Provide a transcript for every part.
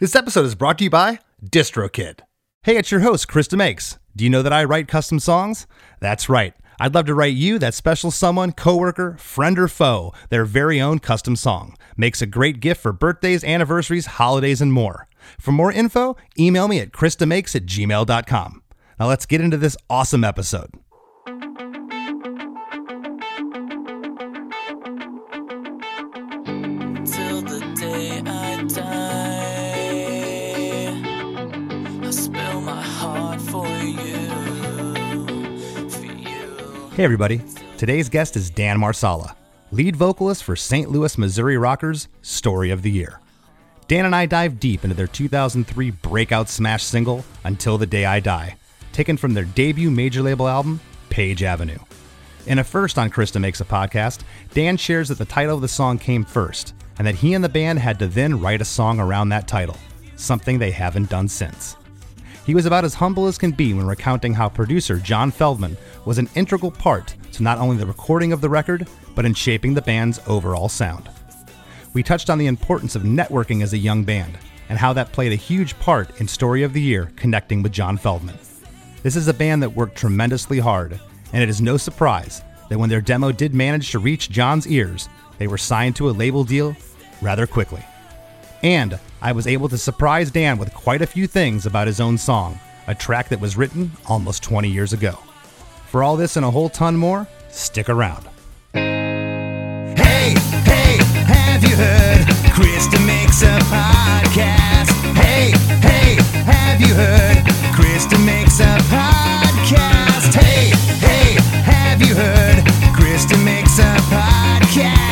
This episode is brought to you by DistroKid. Hey, it's your host, Chris DeMakes. Do you know that I write custom songs? That's right. I'd love to write you, that special someone, coworker, friend, or foe, their very own custom song. Makes a great gift for birthdays, anniversaries, holidays, and more. For more info, email me at chrisdemakes at gmail.com. Now let's get into this awesome episode. Hey, everybody. Today's guest is Dan Marsala, lead vocalist for St. Louis, Missouri Rockers' Story of the Year. Dan and I dive deep into their 2003 breakout smash single, Until the Day I Die, taken from their debut major label album, Page Avenue. In a first on Chris DeMakes a Podcast, Dan shares that the title of the song came first, and that he and the band had to then write a song around that title, something they haven't done since. He was about as humble as can be when recounting how producer John Feldmann was an integral part to not only the recording of the record, but in shaping the band's overall sound. We touched on the importance of networking as a young band, and how that played a huge part in Story of the Year connecting with John Feldmann. This is a band that worked tremendously hard, and it is no surprise that when their demo did manage to reach John's ears, they were signed to a label deal rather quickly. And I was able to surprise Dan with quite a few things about his own song, a track that was written almost 20 years ago. For all this and a whole ton more, stick around. Hey, hey, have you heard? Chris DeMakes a podcast. Hey, hey, have you heard? Chris DeMakes a podcast. Hey, hey, have you heard? Chris DeMakes a podcast.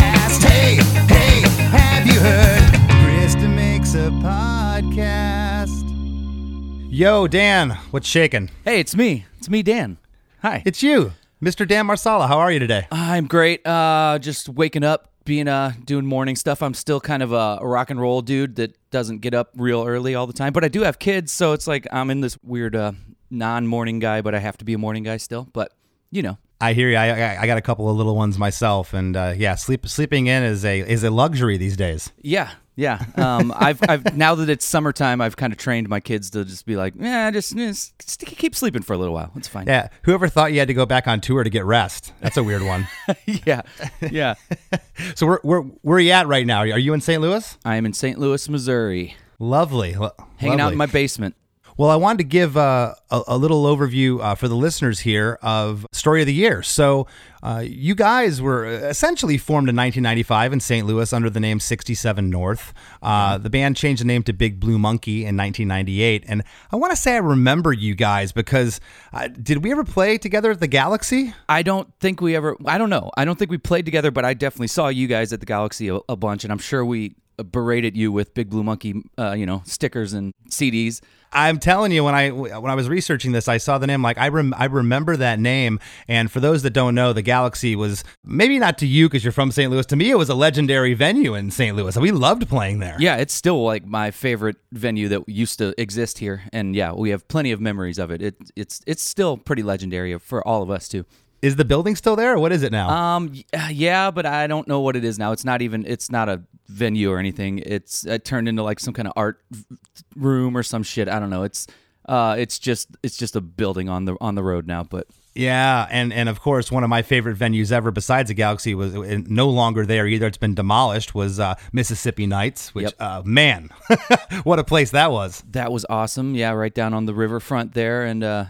Yo, Dan, what's shaking? Hey, it's me. It's me, Dan. Hi. It's you, Mr. Dan Marsala. How are you today? I'm great. Uh, just waking up, being uh, doing morning stuff. I'm still kind of a, a rock and roll dude that doesn't get up real early all the time. But I do have kids, so it's like I'm in this weird uh, non-morning guy, but I have to be a morning guy still. But you know, I hear you. I, I, I got a couple of little ones myself, and uh, yeah, sleep sleeping in is a is a luxury these days. yeah, yeah. Um, I've I've now that it's summertime, I've kind of trained my kids to just be like, yeah, just, just keep sleeping for a little while. It's fine. Yeah, whoever thought you had to go back on tour to get rest? That's a weird one. yeah, yeah. so where where where are you at right now? Are you in St. Louis? I am in St. Louis, Missouri, Lovely, Lo- hanging out in my basement. Well, I wanted to give uh, a, a little overview uh, for the listeners here of Story of the Year. So, uh, you guys were essentially formed in 1995 in St. Louis under the name 67 North. Uh, the band changed the name to Big Blue Monkey in 1998. And I want to say I remember you guys because uh, did we ever play together at the Galaxy? I don't think we ever. I don't know. I don't think we played together, but I definitely saw you guys at the Galaxy a, a bunch, and I'm sure we berated you with Big Blue Monkey, uh, you know, stickers and CDs. I'm telling you, when I when I was researching this, I saw the name. Like I rem- I remember that name. And for those that don't know, the Galaxy was maybe not to you because you're from St. Louis. To me, it was a legendary venue in St. Louis. We loved playing there. Yeah, it's still like my favorite venue that used to exist here, and yeah, we have plenty of memories of it. It it's it's still pretty legendary for all of us too. Is the building still there, what is it now? Um, uh, yeah, but I don't know what it is now. It's not even. It's not a venue or anything. It's it turned into like some kind of art room or some shit. I don't know. It's uh, it's just it's just a building on the on the road now. But yeah, and and of course, one of my favorite venues ever, besides the Galaxy, was uh, no longer there either. It's been demolished. Was uh, Mississippi Nights, which Yep. uh, man, what a place that was. that was awesome. Yeah, right down on the riverfront there, and uh,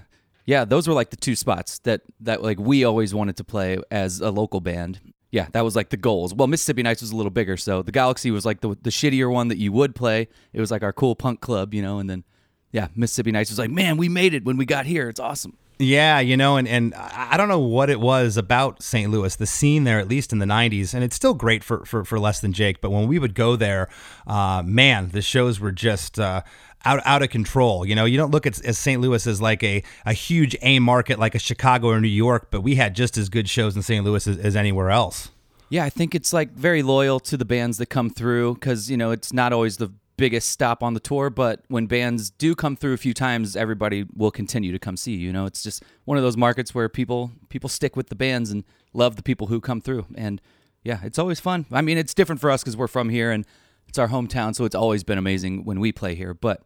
yeah, those were like the two spots that that like we always wanted to play as a local band. Yeah, that was like the goals. Well, Mississippi Nights was a little bigger, so the Galaxy was like the the shittier one that you would play. It was like our cool punk club, you know, and then yeah, Mississippi Nights was like, man, we made it when we got here. It's awesome. Yeah, you know, and, and I don't know what it was about St. Louis, the scene there, at least in the 90s, and it's still great for, for, for Less Than Jake, but when we would go there, uh, man, the shows were just uh, out, out of control. You know, you don't look at, St. Louis as like a, a huge A market like a Chicago or New York, but we had just as good shows in St. Louis as, as anywhere else. Yeah, I think it's like very loyal to the bands that come through because you know it's not always the biggest stop on the tour, but when bands do come through a few times, everybody will continue to come see. You know, it's just one of those markets where people people stick with the bands and love the people who come through, and yeah, it's always fun. I mean, it's different for us because we're from here, and it's our hometown, so it's always been amazing when we play here. But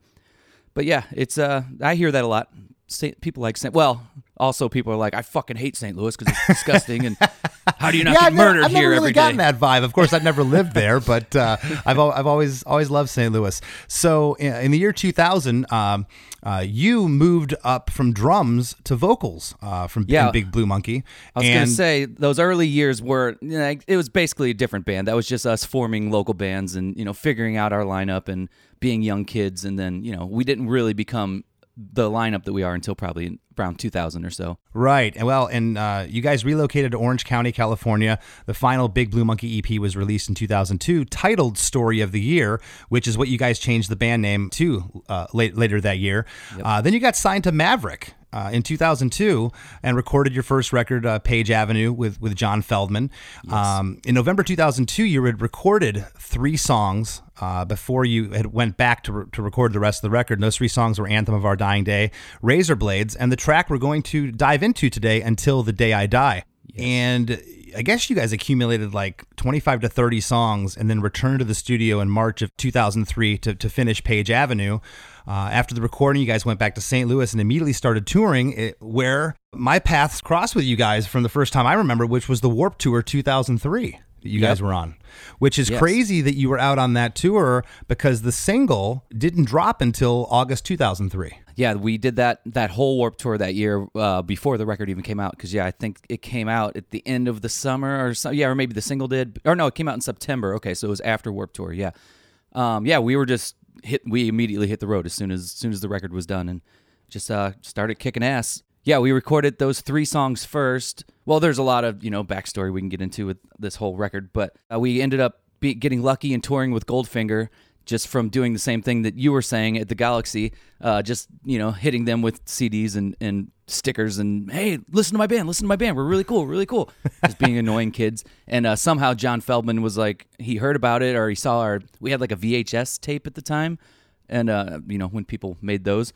but yeah, it's uh I hear that a lot. Saint, people like St. Well, also people are like, I fucking hate St. Louis because it's disgusting, and how do you not yeah, get I've murdered I've never really every gotten day? that vibe. Of course, I've never lived there, but uh, I've I've always always loved St. Louis. So in, the year 2000, um, uh, you moved up from drums to vocals uh, from Yeah. Big Blue Monkey. I was gonna say those early years were you know, it was basically a different band. That was just us forming local bands and you know figuring out our lineup and being young kids. And then you know we didn't really become the lineup that we are until probably around 2000 or so. Right. And well, and uh, you guys relocated to Orange County, California. The final Big Blue Monkey EP was released in 2002, titled Story of the Year, which is what you guys changed the band name to uh, late, later that year. Uh, then you got signed to Maverick. Uh, in 2002, and recorded your first record, uh, Page Avenue, with with John Feldmann. Um, in November 2002, you had recorded three songs uh, before you had went back to, re- to record the rest of the record. And those three songs were "Anthem of Our Dying Day," "Razor Blades," and the track we're going to dive into today, "Until the Day I Die." And I guess you guys accumulated like 25 to 30 songs and then returned to the studio in March of 2003 to, to finish Page Avenue. Uh, after the recording, you guys went back to St. Louis and immediately started touring, eh, where my paths crossed with you guys from the first time I remember, which was the Warped Tour 2003 that you guys were on, which is Yes. crazy that you were out on that tour because the single didn't drop until August 2003. Yeah, we did that that whole Warped Tour that year uh, before the record even came out. Because yeah, I think it came out at the end of the summer or so. Yeah, or maybe the single did. Or no, it came out in September. Okay, so it was after Warped Tour. Yeah, um, yeah, we were just hit. We immediately hit the road as soon as, as soon as the record was done and just uh, started kicking ass. Yeah, we recorded those three songs first. Well, there's a lot of you know backstory we can get into with this whole record, but uh, we ended up be- getting lucky and touring with Goldfinger just from doing the same thing that you were saying at the Galaxy, uh, just you know hitting them with CDs and, and stickers and hey, listen to my band, listen to my band, we're really cool, really cool, just being annoying kids. And uh, somehow John Feldmann was like he heard about it or he saw our we had like a VHS tape at the time. And uh, you know when people made those,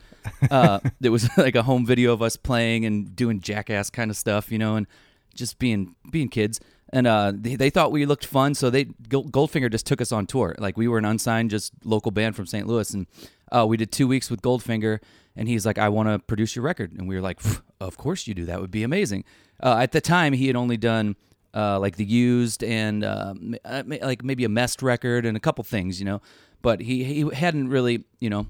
uh, it was like a home video of us playing and doing jackass kind of stuff, you know, and just being being kids and uh, they, they thought we looked fun, so they Goldfinger just took us on tour. Like we were an unsigned, just local band from St. Louis, and uh, we did two weeks with Goldfinger. And he's like, "I want to produce your record," and we were like, "Of course you do. That would be amazing." Uh, at the time, he had only done uh, like the used and uh, uh, like maybe a Mest record and a couple things, you know. But he he hadn't really, you know,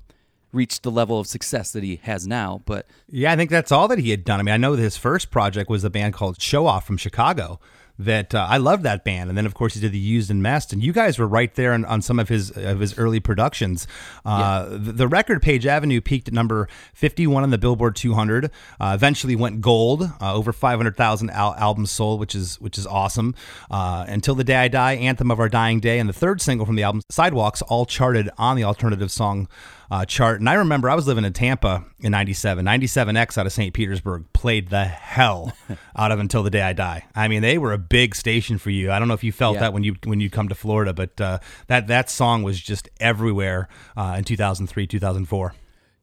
reached the level of success that he has now. But Yeah, I think that's all that he had done. I mean, I know his first project was a band called Show Off from Chicago. That uh, I loved that band, and then of course he did the Used and Mest, and you guys were right there on, on some of his of his early productions. Uh, the, the record Page Avenue peaked at number fifty one on the Billboard 200. Uh, eventually went gold, uh, over five hundred thousand al- albums sold, which is which is awesome. Uh, Until the Day I Die, Anthem of Our Dying Day, and the third single from the album Sidewalks all charted on the alternative song uh, chart. And I remember I was living in Tampa in 97. 97X out of St. Petersburg played the hell out of Until the Day I Die. I mean, they were a big station for you. I don't know if you felt Yeah. that when you when you come to Florida, but uh, that that song was just everywhere uh, in 2003, 2004.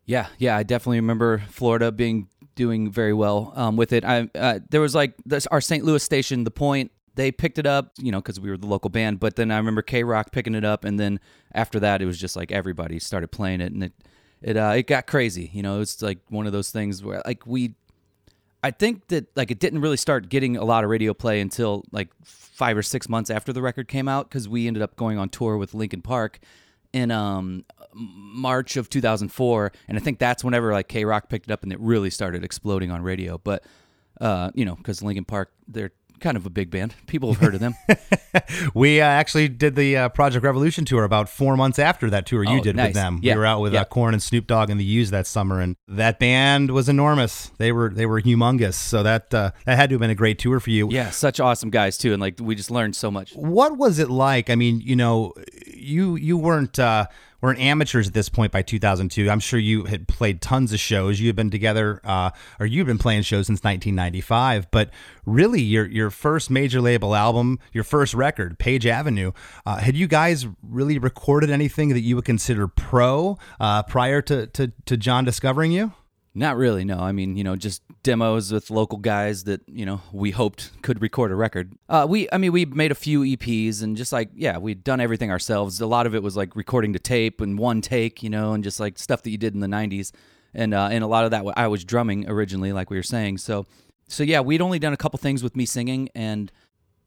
Yeah, yeah, I definitely remember Florida being doing very well um, with it. I uh, there was like this, our St. Louis station, The Point. They picked it up, you know, because we were the local band. But then I remember KROQ picking it up, and then after that, it was just like everybody started playing it, and it it uh, it got crazy. You know, it's like one of those things where like we I think that like it didn't really start getting a lot of radio play until like five or six months after the record came out because we ended up going on tour with Linkin Park in um March of 2004, and I think that's whenever like KROQ picked it up and it really started exploding on radio. But uh, you know, because Linkin Park, they're kind of a big band. People have heard of them. We uh, actually did the uh, Project Revolution tour about four months after that tour you Oh, did nice. with them. Yeah, We were out with yeah. uh, Korn and Snoop Dogg and the Used that summer, and that band was enormous. They were they were humongous. So that uh, that had to have been a great tour for you. yeah, such awesome guys too, and like we just learned so much. What was it like? I mean, you know, you you weren't uh, weren't amateurs at this point by 2002. I'm sure you had played tons of shows. You had been together, uh, or you've been playing shows since 1995. But really, your your first major label album, your first record, Page Avenue, uh, had you guys really recorded anything that you would consider pro uh, prior to, to to John discovering you? Not really, no. I mean, you know, just demos with local guys that you know we hoped could record a record. Uh, we, I mean, we made a few EPs and just like, yeah, we'd done everything ourselves. A lot of it was like recording to tape and one take, you know, and just like stuff that you did in the '90s, and uh, and a lot of that I was drumming originally, like we were saying. So, so yeah, we'd only done a couple things with me singing, and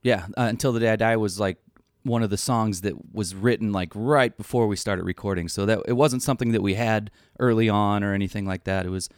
yeah, uh, until the day I die was like one of the songs that was written like right before we started recording. So that it wasn't something that we had early on or anything like that. It was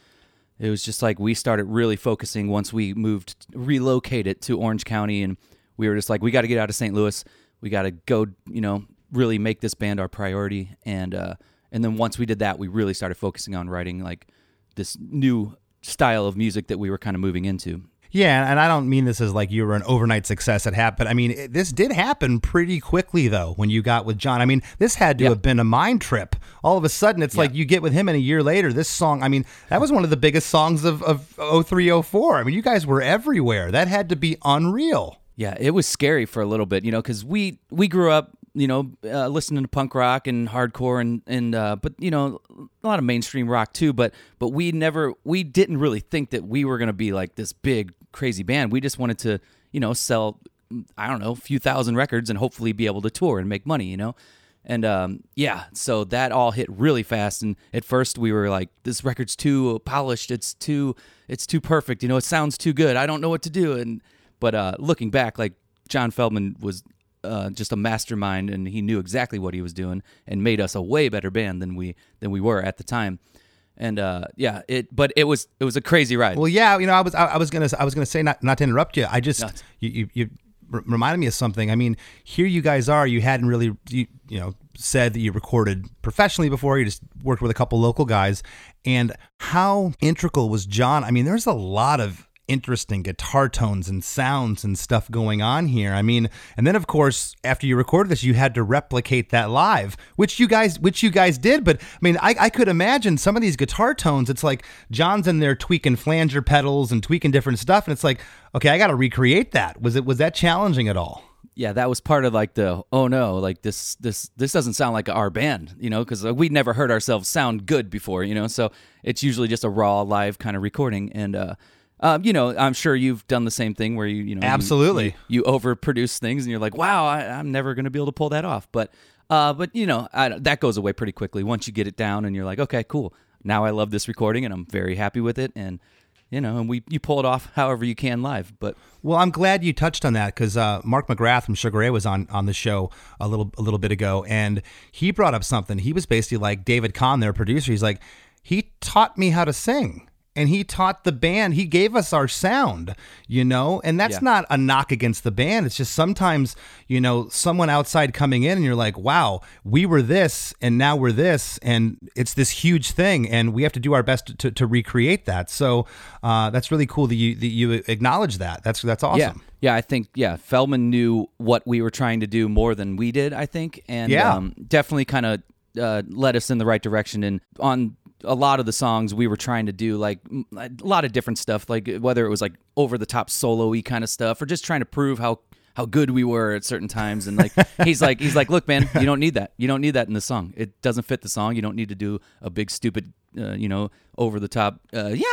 it was just like we started really focusing once we moved relocated to Orange County and we were just like we got to get out of St. Louis. We got to go, you know, really make this band our priority and uh and then once we did that, we really started focusing on writing like this new style of music that we were kind of moving into. Yeah, and I don't mean this as like you were an overnight success. It happened. I mean, it, this did happen pretty quickly though when you got with John. I mean, this had to Yeah. have been a mind trip. All of a sudden, it's like you get with him, and a year later, this song. I mean, that was one of the biggest songs of of 0304. I mean, you guys were everywhere. That had to be unreal. Yeah, it was scary for a little bit, you know, because we we grew up, you know, uh, listening to punk rock and hardcore and and uh, but you know a lot of mainstream rock too. But but we never we didn't really think that we were gonna be like this big crazy band. We just wanted to you know sell I don't know a few thousand records and hopefully be able to tour and make money, you know. And um, yeah, so that all hit really fast. And at first we were like, "This record's too polished. It's too, it's too perfect. You know, it sounds too good. I don't know what to do." And but uh, looking back, like John Feldmann was uh, just a mastermind, and he knew exactly what he was doing, and made us a way better band than we than we were at the time. And uh, yeah, it. But it was it was a crazy ride. Well, yeah, you know, I was I, I was gonna I was gonna say not not to interrupt you. I just you you, you r- reminded me of something. I mean, here you guys are. You hadn't really you, you know said that you recorded professionally before. You just worked with a couple local guys, and how integral was John? I mean, there's a lot of interesting guitar tones and sounds and stuff going on here. I mean, and then of course, after you recorded this, you had to replicate that live, which you guys which you guys did. But I mean, I, I could imagine some of these guitar tones, it's like John's in there tweaking flanger pedals and tweaking different stuff, and it's like, okay, I gotta recreate that. Was it was that challenging at all? yeah, that was part of like the oh no, like this this this doesn't sound like our band, you know, because we'd never heard ourselves sound good before, you know. So it's usually just a raw live kind of recording, and uh, um, you know, I'm sure you've done the same thing where you you know you- Absolutely. you, you overproduce things, and you're like, wow, I, I'm never gonna be able to pull that off, but uh, but you know I, that goes away pretty quickly once you get it down, and you're like, okay, cool, now I love this recording, and I'm very happy with it, and you know, and we you pull it off however you can live, but Well, I'm glad you touched on that because uh, Mark McGrath from Sugar Ray was on on the show a little a little bit ago, and he brought up something. He was basically like David Kahne, their producer. He's like, he taught me how to sing. And he taught the band, he gave us our sound, you know? And that's Yeah. not a knock against the band. It's just sometimes, you know, someone outside coming in and you're like, wow, we were this and now we're this. And it's this huge thing. And we have to do our best to, to, to recreate that. So uh, that's really cool that you, that you acknowledge that. That's, that's awesome. Yeah, yeah. I think yeah, Feldmann knew what we were trying to do more than we did. I think, and Yeah. um, definitely kind of uh, led us in the right direction. And on a lot of the songs, we were trying to do like a lot of different stuff, like whether it was like over the top solo-y kind of stuff, or just trying to prove how how good we were at certain times. And like he's like he's like, look, man, you don't need that. You don't need that in the song. It doesn't fit the song. You don't need to do a big stupid, uh, you know, over the top, uh, yeah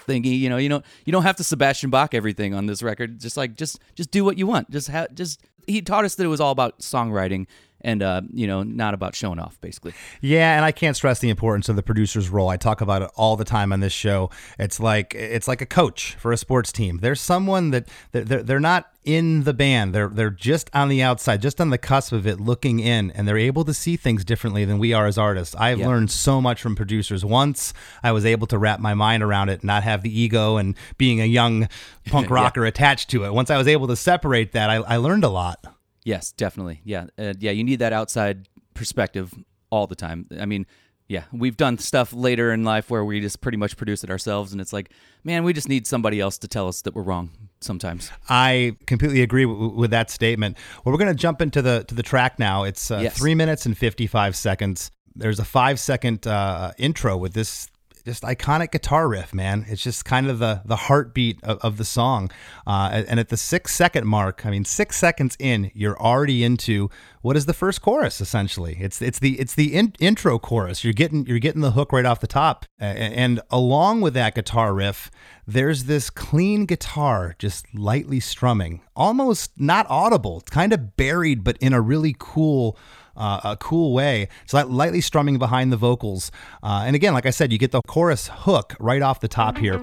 thingy. You know, you don't you don't have to Sebastian Bach everything on this record. Just like just just do what you want. Just have just he taught us that it was all about songwriting and uh, you know not about showing off basically. Yeah, and I can't stress the importance of the producer's role. I talk about it all the time on this show. It's like it's like a coach for a sports team. There's someone that they're, they're not in the band. They're they're just on the outside, just on the cusp of it, looking in, and they're able to see things differently than we are as artists. I've Yeah. learned so much from producers. Once I was able to wrap my mind around it, not have the ego and being a young punk rocker attached to it. Once I was able to separate that, I, I learned a lot. Yes, definitely. Yeah, uh, yeah. You need that outside perspective all the time. I mean, yeah, we've done stuff later in life where we just pretty much produce it ourselves, and it's like, man, we just need somebody else to tell us that we're wrong sometimes. I completely agree w- with that statement. Well, we're going to jump into the to the track now. It's uh, Yes. three minutes and fifty five seconds. There's a five second uh, intro with this just iconic guitar riff, man. It's just kind of the the heartbeat of, of the song. Uh, and at the six second mark, I mean, six seconds in, you're already into what is the first chorus essentially. It's it's the it's the in, intro chorus. You're getting you're getting the hook right off the top, A- and along with that guitar riff, there's this clean guitar just lightly strumming, almost not audible. It's kind of buried, but in a really cool uh, a cool way. So that lightly strumming behind the vocals. Uh, and again, like I said, you get the chorus hook right off the top here.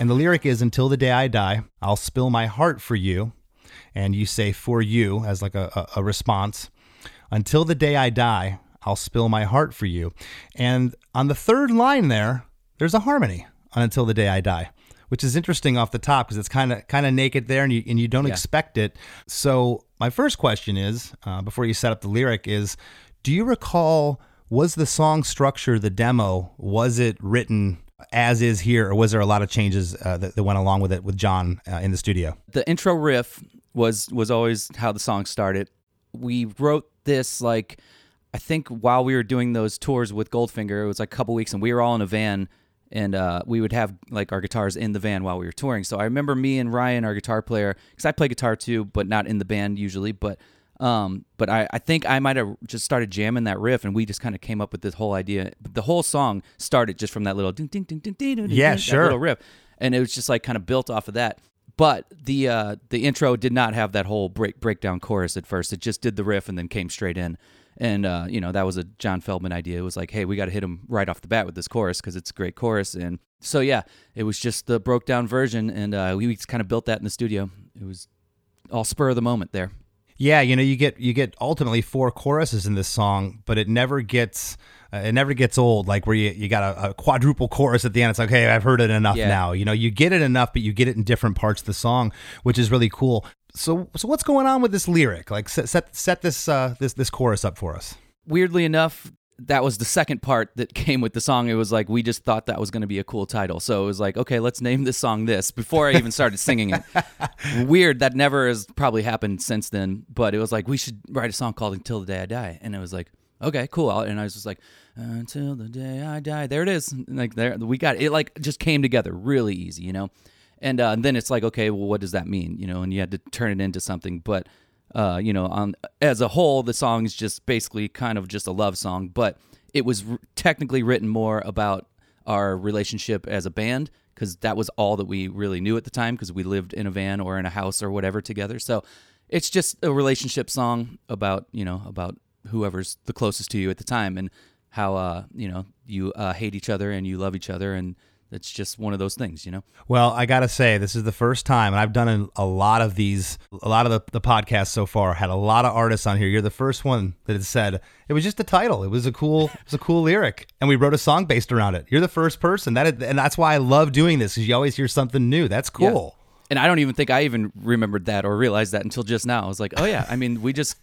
And the lyric is Until the day I die, I'll spill my heart for you. And you say for you as like a, a, a response. Until the day I die, I'll spill my heart for you. And on the third line there, there's a harmony on Until the Day I Die, which is interesting off the top because it's kind of kind of naked there and you, and you don't Yeah. expect it. So my first question is, uh, before you set up the lyric, is do you recall was the song structure, the demo, was it written as is here, or was there a lot of changes uh, that, that went along with it with John uh, in the studio? the intro riff was was always how the song started. We wrote this like I think while we were doing those tours with Goldfinger, it was like a couple weeks, and we were all in a van, and uh, we would have like our guitars in the van while we were touring. So I remember me and Ryan, our guitar player, because I play guitar too, but not in the band usually. But um, but I, I think I might have just started jamming that riff, and we just kind of came up with this whole idea. The whole song started just from that little ding ding ding ding ding ding, Yeah, ding, that sure. little riff, and it was just like kind of built off of that. But the uh, the intro did not have that whole break breakdown chorus at first. It just did the riff and then came straight in. And uh, you know that was a John Feldmann idea. It was like, hey, we got to hit him right off the bat with this chorus because it's a great chorus. And so yeah, it was just the broke down version, and uh, we kind of built that in the studio. It was all spur of the moment there. Yeah, you know, you get you get ultimately four choruses in this song, but it never gets uh, it never gets old. Like where you, you got a, a quadruple chorus at the end. It's like, hey, I've heard it enough Yeah. now. You know, you get it enough, but you get it in different parts of the song, which is really cool. So, so what's going on with this lyric? Like, set set, set this uh, this this chorus up for us. weirdly enough, that was the second part that came with the song. It was like we just thought that was going to be a cool title. So it was like, okay, let's name this song this before I even started singing it. Weird. That never has probably happened since then. But it was like we should write a song called "Until the Day I Die," and it was like, okay, cool. And I was just like, "Until the day I die." There it is. Like there, we got it. Like just came together really easy, you know. And, uh, and then it's like, okay, well, what does that mean, you know? And you had to turn it into something, but uh, you know, on as a whole, the song is just basically kind of just a love song, but it was r- technically written more about our relationship as a band because that was all that we really knew at the time because we lived in a van or in a house or whatever together. So it's just a relationship song about you know about whoever's the closest to you at the time and how uh, you know you uh, hate each other and you love each other and it's just one of those things, you know. Well, I gotta say, this is the first time, and I've done a, lot of these, a lot of the, the podcasts so far. Had a lot of artists on here. You're the first one that has said it was just a title. It was a cool, it was a cool lyric, and we wrote a song based around it. You're the first person that, and that's why I love doing this because you always hear something new. That's Yeah. cool. And I don't even think I even remembered that or realized that until just now. I was like, oh yeah, I mean, we just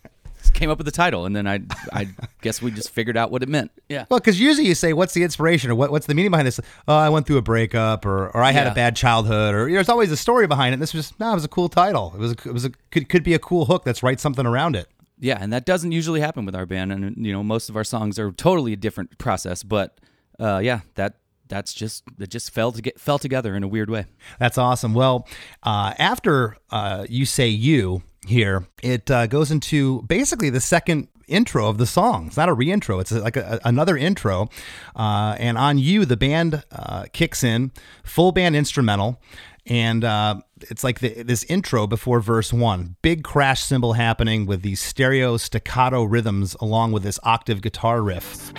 came up with the title, and then I, I guess we just figured out what it meant. Yeah. Well, because usually you say, "What's the inspiration?" or "What, "What's the meaning behind this?" Oh, I went through a breakup, or or I had Yeah. a bad childhood, or you know, there's always a story behind it. And this was just no, it was a cool title. It was a, it was a could could be a cool hook that's write something around it. Yeah, and that doesn't usually happen with our band, and you know, most of our songs are totally a different process. But uh, yeah, that that's just it just fell to get fell together in a weird way. That's awesome. Well, uh, after uh, you say you here, it uh, goes into basically the second intro of the song. It's not a reintro. It's like a, another intro. Uh, and on you, the band uh, kicks in, full band instrumental. And uh, it's like the, this intro before verse one. Big crash cymbal happening with these stereo staccato rhythms along with this octave guitar riff.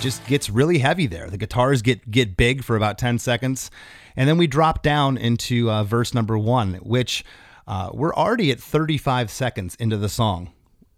Just gets really heavy there. The guitars get get big for about ten seconds, and then we drop down into uh, verse number one, which uh, we're already at thirty five seconds into the song.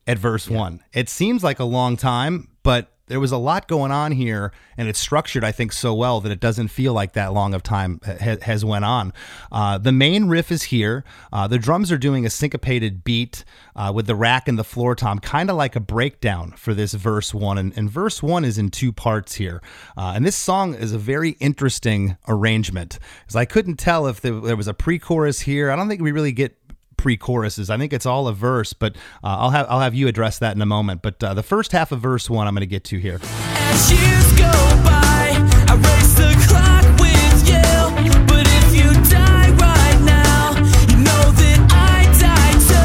At verse one, it seems like a long time, but there was a lot going on here, and it's structured, I think, so well that it doesn't feel like that long of time ha- has went on. Uh, the main riff is here. Uh, the drums are doing a syncopated beat uh, with the rack and the floor tom, kind of like a breakdown for this verse one. And, and verse one is in two parts here. Uh, and this song is a very interesting arrangement, because I couldn't tell if there, there was a pre-chorus here. I don't think we really get pre-choruses. I think it's all a verse, but uh, I'll have I'll have you address that in a moment. But uh, the first half of verse one, I'm going to get to here. As years go by, I race the clock with yell. But if you die right now, you know that I die to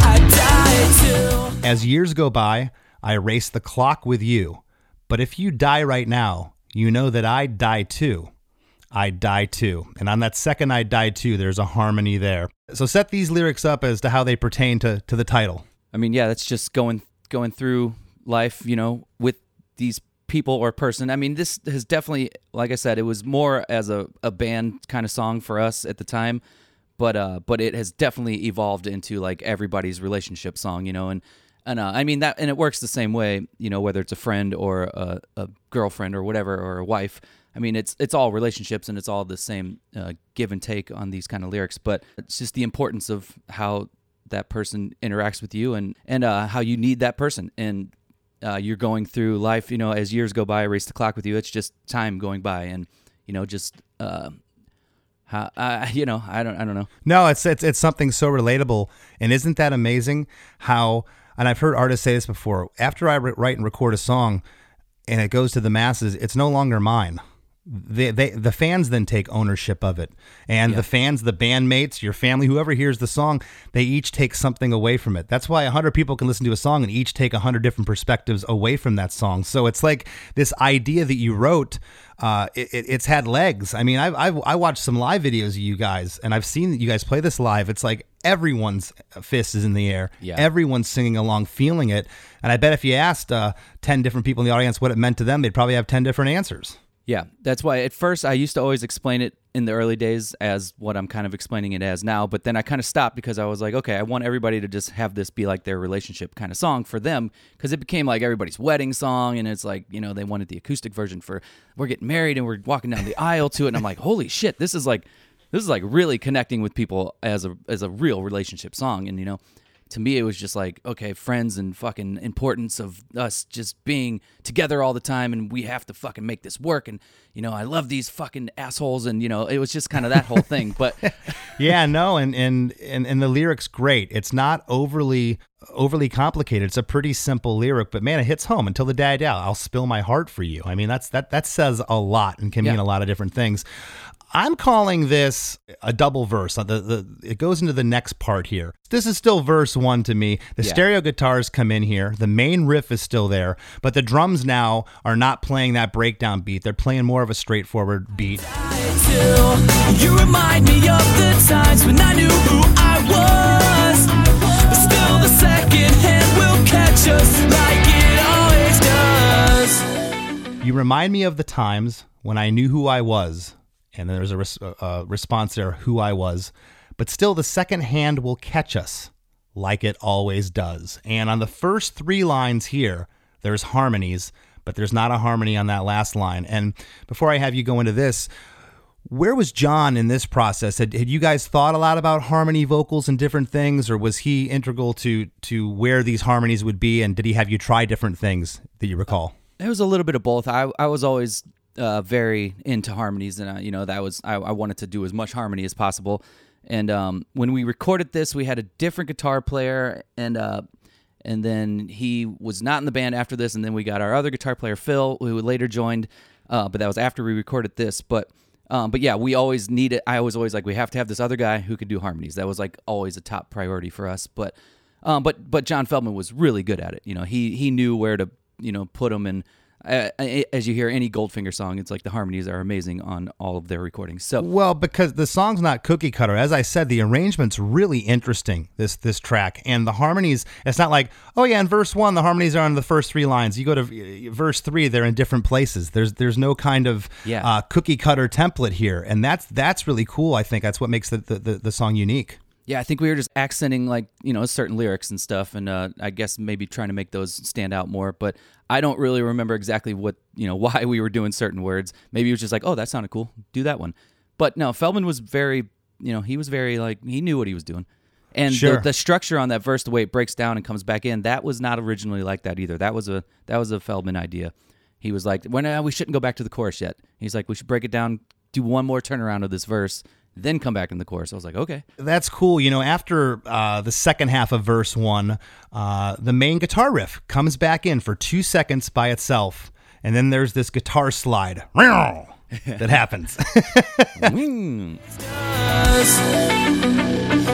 I die too. As years go by, I race the clock with you. But if you die right now, you know that I die too. I die too. And on that second I die too, there's a harmony there. So set these lyrics up as to how they pertain to, to the title. I mean, yeah, that's just going going through life, you know, with these people or person. I mean, this has definitely, like I said, it was more as a, a band kind of song for us at the time, but uh, but it has definitely evolved into like everybody's relationship song, you know, and and uh, I mean that, and it works the same way, you know, whether it's a friend or a, a girlfriend or whatever or a wife. I mean, it's it's all relationships and it's all the same uh, give and take on these kind of lyrics, but it's just the importance of how that person interacts with you and and uh, how you need that person and uh, you're going through life. You know, as years go by, race the clock with you. It's just time going by, and you know, just uh, how uh, you know, I don't I don't know. No, it's it's it's something so relatable, and isn't that amazing? How and I've heard artists say this before. After I re- write and record a song, and it goes to the masses, it's no longer mine. They, they, the fans then take ownership of it, and the fans, the bandmates, your family, whoever hears the song, they each take something away from it. That's why a hundred people can listen to a song and each take a hundred different perspectives away from that song. So it's like this idea that you wrote. Uh, it, it- it's had legs. I mean, I've, I've I watched some live videos of you guys, and I've seen you guys play this live. It's like everyone's fist is in the air. Yeah. Everyone's singing along, feeling it. And I bet if you asked uh, ten different people in the audience what it meant to them, they'd probably have ten different answers. Yeah, that's why at first I used to always explain it in the early days as what I'm kind of explaining it as now, but then I kind of stopped because I was like, okay, I want everybody to just have this be like their relationship kind of song for them because it became like everybody's wedding song and it's like, you know, they wanted the acoustic version for we're getting married and we're walking down the aisle to it and I'm like, holy shit, this is like this is like really connecting with people as a as a real relationship song and you know, to me it was just like okay friends and fucking importance of us just being together all the time and we have to fucking make this work and you know i love these fucking assholes and you know it was just kind of that whole thing but yeah, no, and, and and and the lyrics great. It's not overly overly complicated. It's a pretty simple lyric, but man, it hits home. Until the day I die, I'll spill my heart for you. I mean, that's that that says a lot and can mean a lot of different things. I'm calling this a double verse. Uh, The, the, it goes into the next part here. This is still verse one to me. The Yeah. stereo guitars come in here. The main riff is still there, but the drums now are not playing that breakdown beat. They're playing more of a straightforward beat. You remind me of the times when I knew who I was. But still, the second hand will catch us like it always does. You remind me of the times when I knew who I was. And then there's a res- uh, uh, response there, who I was. But still, the second hand will catch us like it always does. And on the first three lines here, there's harmonies, but there's not a harmony on that last line. And before I have you go into this, where was John in this process? Had, had you guys thought a lot about harmony vocals and different things, or was he integral to to where these harmonies would be? And did he have you try different things that you recall? It was a little bit of both. I I was always uh, very into harmonies, and uh, you know that was I, I wanted to do as much harmony as possible. And um, when we recorded this, we had a different guitar player, and uh, and then he was not in the band after this, and then we got our other guitar player Phil, who later joined, uh, but that was after we recorded this. But um, but yeah, we always needed. I was always like, we have to have this other guy who could do harmonies. That was like always a top priority for us. But um, but but John Feldmann was really good at it. You know, he he knew where to you know put them and. Uh, as you hear any Goldfinger song, it's like the harmonies are amazing on all of their recordings. So Well, because the song's not cookie cutter. As I said, the arrangement's really interesting. This this track and the harmonies. It's not like oh yeah, in verse one the harmonies are on the first three lines. You go to uh, verse three, they're in different places. There's there's no kind of Yeah. uh, cookie cutter template here, and that's that's really cool. I think that's what makes the the, the, the song unique. Yeah, I think we were just accenting like you know certain lyrics and stuff, and uh, I guess maybe trying to make those stand out more. But I don't really remember exactly what you know why we were doing certain words. Maybe it was just like, oh, that sounded cool, do that one. But no, Feldmann was very, you know, he was very like he knew what he was doing. And Sure. the, the structure on that verse, the way it breaks down and comes back in, that was not originally like that either. That was a that was a Feldmann idea. He was like, "When uh, we shouldn't go back to the chorus yet." He's like, "We should break it down, do one more turnaround of this verse, then come back in the chorus." I was like, "Okay." That's cool. You know, after uh, the second half of verse one, uh, the main guitar riff comes back in for two seconds by itself, and then there's this guitar slide that happens.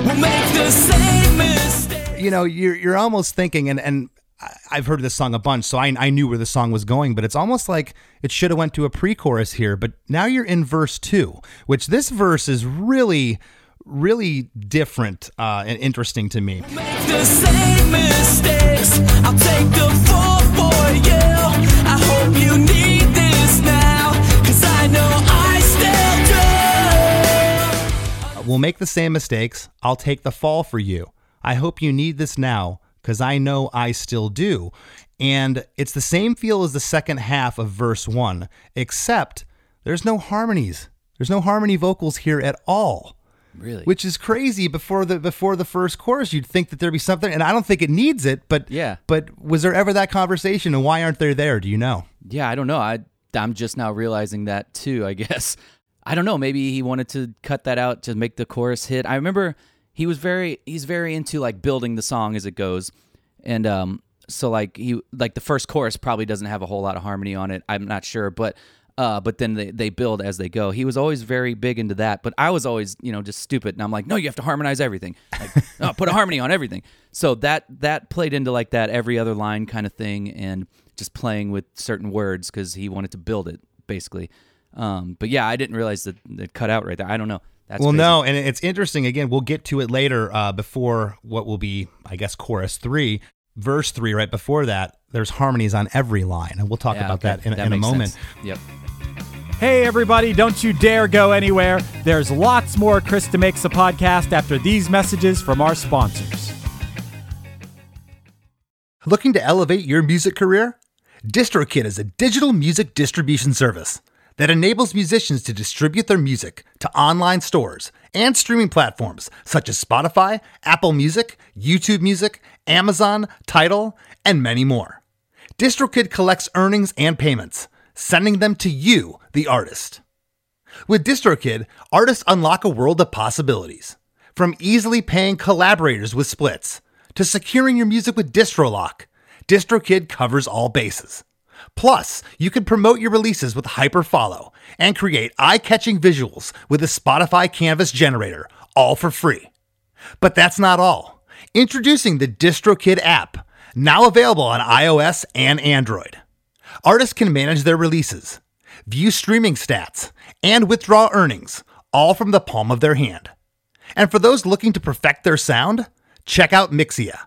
We'll make the same mistake. you know, you're you're almost thinking, and and I- I've heard this song a bunch, so I I knew where the song was going, but it's almost like it should have went to a pre-chorus here. But now you're in verse two, which this verse is really really different uh, and interesting to me. Make the same mistakes. I'll take the fall for you. I hope you need this now. Cause I know I still do. We'll make the same mistakes. I'll take the fall for you. I hope you need this now because I know I still do. And it's the same feel as the second half of verse one, except there's no harmonies. There's no harmony vocals here at all. Really? Which is crazy before the before the first chorus. You'd think that there'd be something, and I don't think it needs it. But Yeah. But was there ever that conversation, and why aren't they there? Do you know? Yeah, I don't know. I I'm just now realizing that too. I guess I don't know. Maybe he wanted to cut that out to make the chorus hit. I remember he was very he's very into like building the song as it goes, and um so like he like the first chorus probably doesn't have a whole lot of harmony on it. I'm not sure, but. Uh, but then they, they build as they go. He was always very big into that, but I was always, you know, just stupid. And I'm like, no, you have to harmonize everything. Like, oh, put a harmony on everything. So that that played into like that every other line kind of thing, and just playing with certain words because he wanted to build it basically. Um, but yeah, I didn't realize that it cut out right there. I don't know. That's well, crazy. no, and it's interesting. Again, we'll get to it later. Uh, before what will be, I guess, chorus three, verse three. Right before that, there's harmonies on every line, and we'll talk Yeah, about okay. that in, That in a moment. sense. Yep. Hey, everybody, don't you dare go anywhere. There's lots more Chris DeMakes a Podcast after these messages from our sponsors. Looking to elevate your music career? DistroKid is a digital music distribution service that enables musicians to distribute their music to online stores and streaming platforms such as Spotify, Apple Music, YouTube Music, Amazon, Tidal, and many more. DistroKid collects earnings and payments, sending them to you, the artist. With DistroKid, artists unlock a world of possibilities. From easily paying collaborators with splits to securing your music with DistroLock, DistroKid covers all bases. Plus, you can promote your releases with Hyperfollow and create eye-catching visuals with the Spotify Canvas generator, all for free. But that's not all. Introducing the DistroKid app, now available on iOS and Android. Artists can manage their releases, view streaming stats, and withdraw earnings, all from the palm of their hand. And for those looking to perfect their sound, check out Mixea.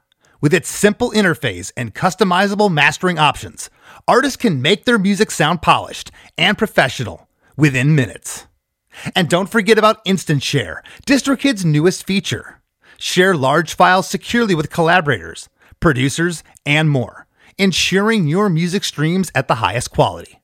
With its simple interface and customizable mastering options, artists can make their music sound polished and professional within minutes. And don't forget about Instant Share, DistroKid's newest feature. Share large files securely with collaborators, producers, and more, ensuring your music streams at the highest quality.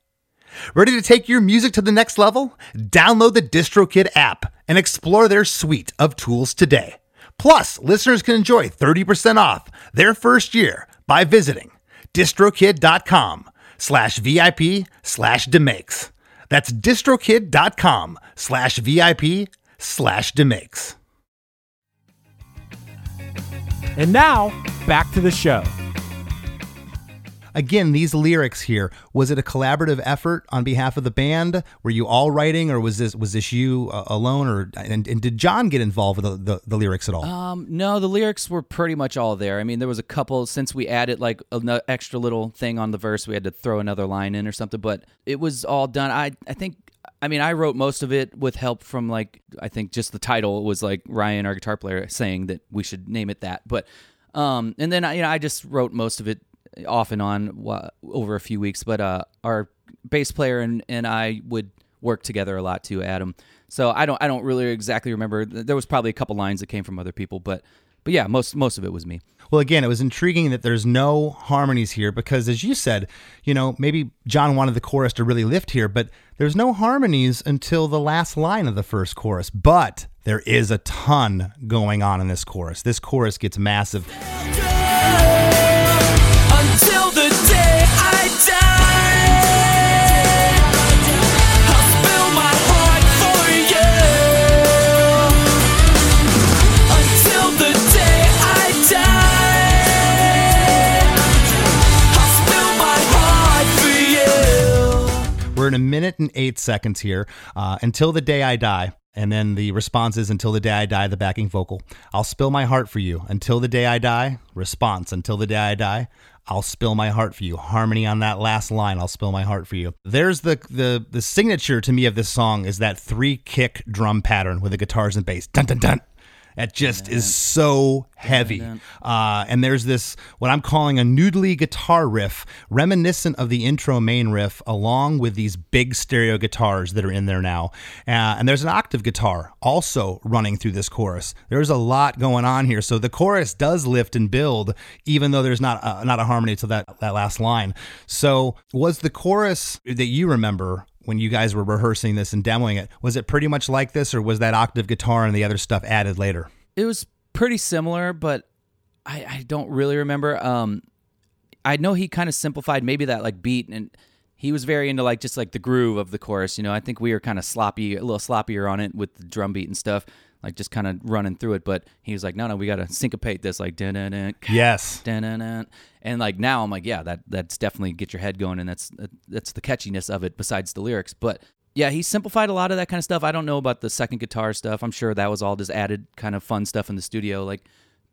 Ready to take your music to the next level? Download the DistroKid app and explore their suite of tools today. Plus, listeners can enjoy 30% off their first year by visiting distrokid.com slash VIP slash demakes. That's distrokid.com slash VIP slash demakes. And now, back to the show. Again, these lyrics here, was it a collaborative effort on behalf of the band? Were you all writing or was this was this you uh, alone or and, and did John get involved with the, the, the lyrics at all? Um, no, the lyrics were pretty much all there. I mean, there was a couple since we added like an extra little thing on the verse, we had to throw another line in or something. But it was all done. I I think. I mean, I wrote most of it with help from like I think just the title was like Ryan, our guitar player, saying that we should name it that. But um, and then you know, I just wrote most of it off and on wa- over a few weeks. But uh, our bass player and, and I would work together a lot too, Adam. So I don't I don't really exactly remember. There was probably a couple lines that came from other people, but but yeah, most most of it was me. Well, again, it was intriguing that there's no harmonies here because, as you said, you know, maybe John wanted the chorus to really lift here, but there's no harmonies until the last line of the first chorus. But there is a ton going on in this chorus. This chorus gets massive. We're in a minute and eight seconds here uh, until the day I die. And then the response is until the day I die, the backing vocal. I'll spill my heart for you. Until the day I die, response. Until the day I die, I'll spill my heart for you. Harmony on that last line, I'll spill my heart for you. There's the the the signature to me of this song is that three kick drum pattern with the guitars and bass. Dun dun dun. That just is so heavy. Uh, and there's this, what I'm calling a noodly guitar riff, reminiscent of the intro main riff, along with these big stereo guitars that are in there now. Uh, and there's an octave guitar also running through this chorus. There's a lot going on here. So the chorus does lift and build, even though there's not a, not a harmony to that, that last line. So was the chorus that you remember when you guys were rehearsing this and demoing it, was it pretty much like this, or was that octave guitar and the other stuff added later? It was pretty similar, but I, I don't really remember. Um, I know he kind of simplified maybe that like beat, and he was very into like just like the groove of the chorus. You know, I think we were kind of sloppy, a little sloppier on it with the drum beat and stuff, like just kind of running through it. But he was like, no, no, we got to syncopate this, like dun dun dun. Yes. Dun-dun-dun. And like now I'm like, yeah, that that's definitely get your head going, and that's that's the catchiness of it. Besides the lyrics, but yeah, he simplified a lot of that kind of stuff. I don't know about the second guitar stuff. I'm sure that was all just added kind of fun stuff in the studio, like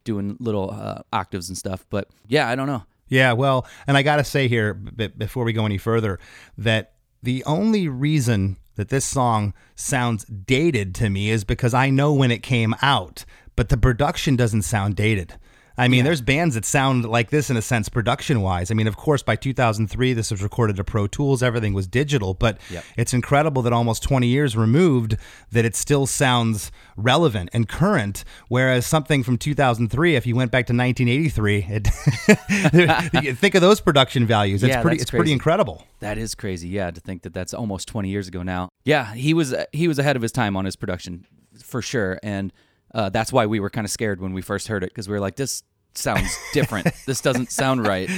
doing little uh, octaves and stuff. But yeah, I don't know. Yeah, well, and I got to say here, b- before we go any further, that the only reason that this song sounds dated to me is because I know when it came out, but the production doesn't sound dated. I mean, there's bands that sound like this in a sense, production wise. I mean, of course, by 2003, this was recorded to Pro Tools, everything was digital, but Yep. it's incredible that almost 20 years removed, that it still sounds relevant and current. Whereas something from 2003, if you went back to 1983, it, think of those production values. It's Yeah, pretty, it's pretty incredible. That is crazy. Yeah, to think that that's almost 20 years ago now. Yeah, he was he was ahead of his time on his production for sure, and uh, that's why we were kind of scared when we first heard it because we were like, this sounds different. this doesn't sound right.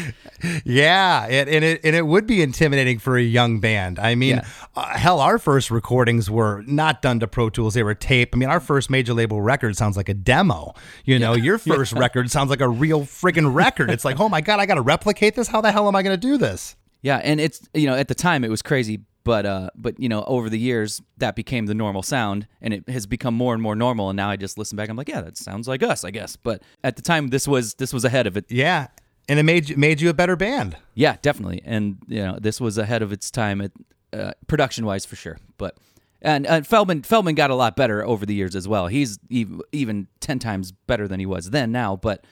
Yeah, it, and it and it would be intimidating for a young band. I mean, Yeah. uh, hell, our first recordings were not done to Pro Tools; they were tape. I mean, our first major label record sounds like a demo. You know, your first record sounds like a real friggin' record. It's like, oh my god, I got to replicate this. How the hell am I going to do this? Yeah, and it's you know at the time it was crazy, but uh, but you know over the years that became the normal sound, and it has become more and more normal. And now I just listen back, I'm like, yeah, that sounds like us, I guess. But at the time, this was this was ahead of it. Yeah, and it made you, made you a better band. Yeah, definitely. And you know, this was ahead of its time at uh, production wise for sure. But and uh, Feldmann Feldmann got a lot better over the years as well. He's ev- even ten times better than he was then now. But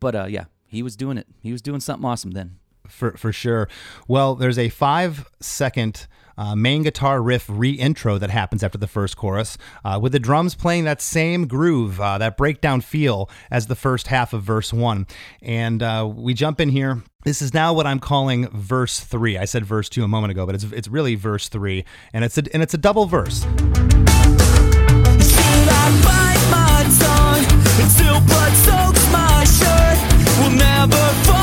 but uh, yeah, he was doing it. He was doing something awesome then. for for sure. Well, there's a five second uh, main guitar riff re-intro that happens after the first chorus, uh, with the drums playing that same groove, uh, that breakdown feel as the first half of verse one. And uh, we jump in here. This is now what I'm calling verse three. I said verse two a moment ago, but it's it's really verse three, and it's a and it's a double verse. Never fall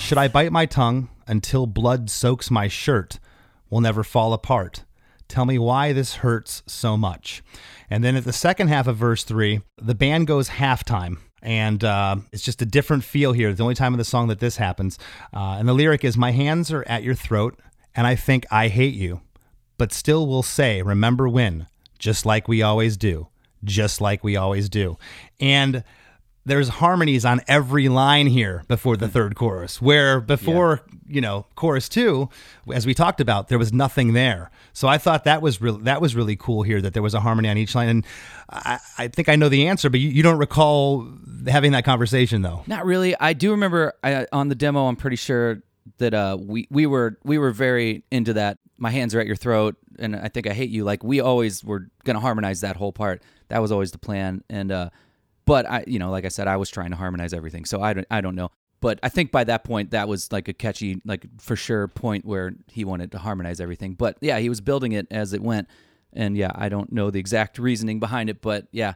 Should I bite my tongue until blood soaks my shirt? We'll never fall apart. Tell me why this hurts so much. And then at the second half of verse three, the band goes halftime. And uh, it's just a different feel here. The only time in the song that this happens. Uh, and the lyric is My hands are at your throat, and I think I hate you. But still we'll say, Remember when? Just like we always do. Just like we always do. And there's harmonies on every line here before the third chorus, where before, you know, chorus two, as we talked about, there was nothing there. So I thought that was really that was really cool here that there was a harmony on each line. And I, I think I know the answer, but you, you don't recall having that conversation though. Not really. I do remember I, on the demo. I'm pretty sure that uh, we we were we were very into that. My hands are at your throat, and I think I hate you. Like we always were gonna harmonize that whole part. That was always the plan. And uh, but I, you know, like I said, I was trying to harmonize everything. So I don't I don't know. But I think by that point, that was like a catchy, like for sure point where he wanted to harmonize everything. But yeah, he was building it as it went. And yeah, I don't know the exact reasoning behind it, but yeah,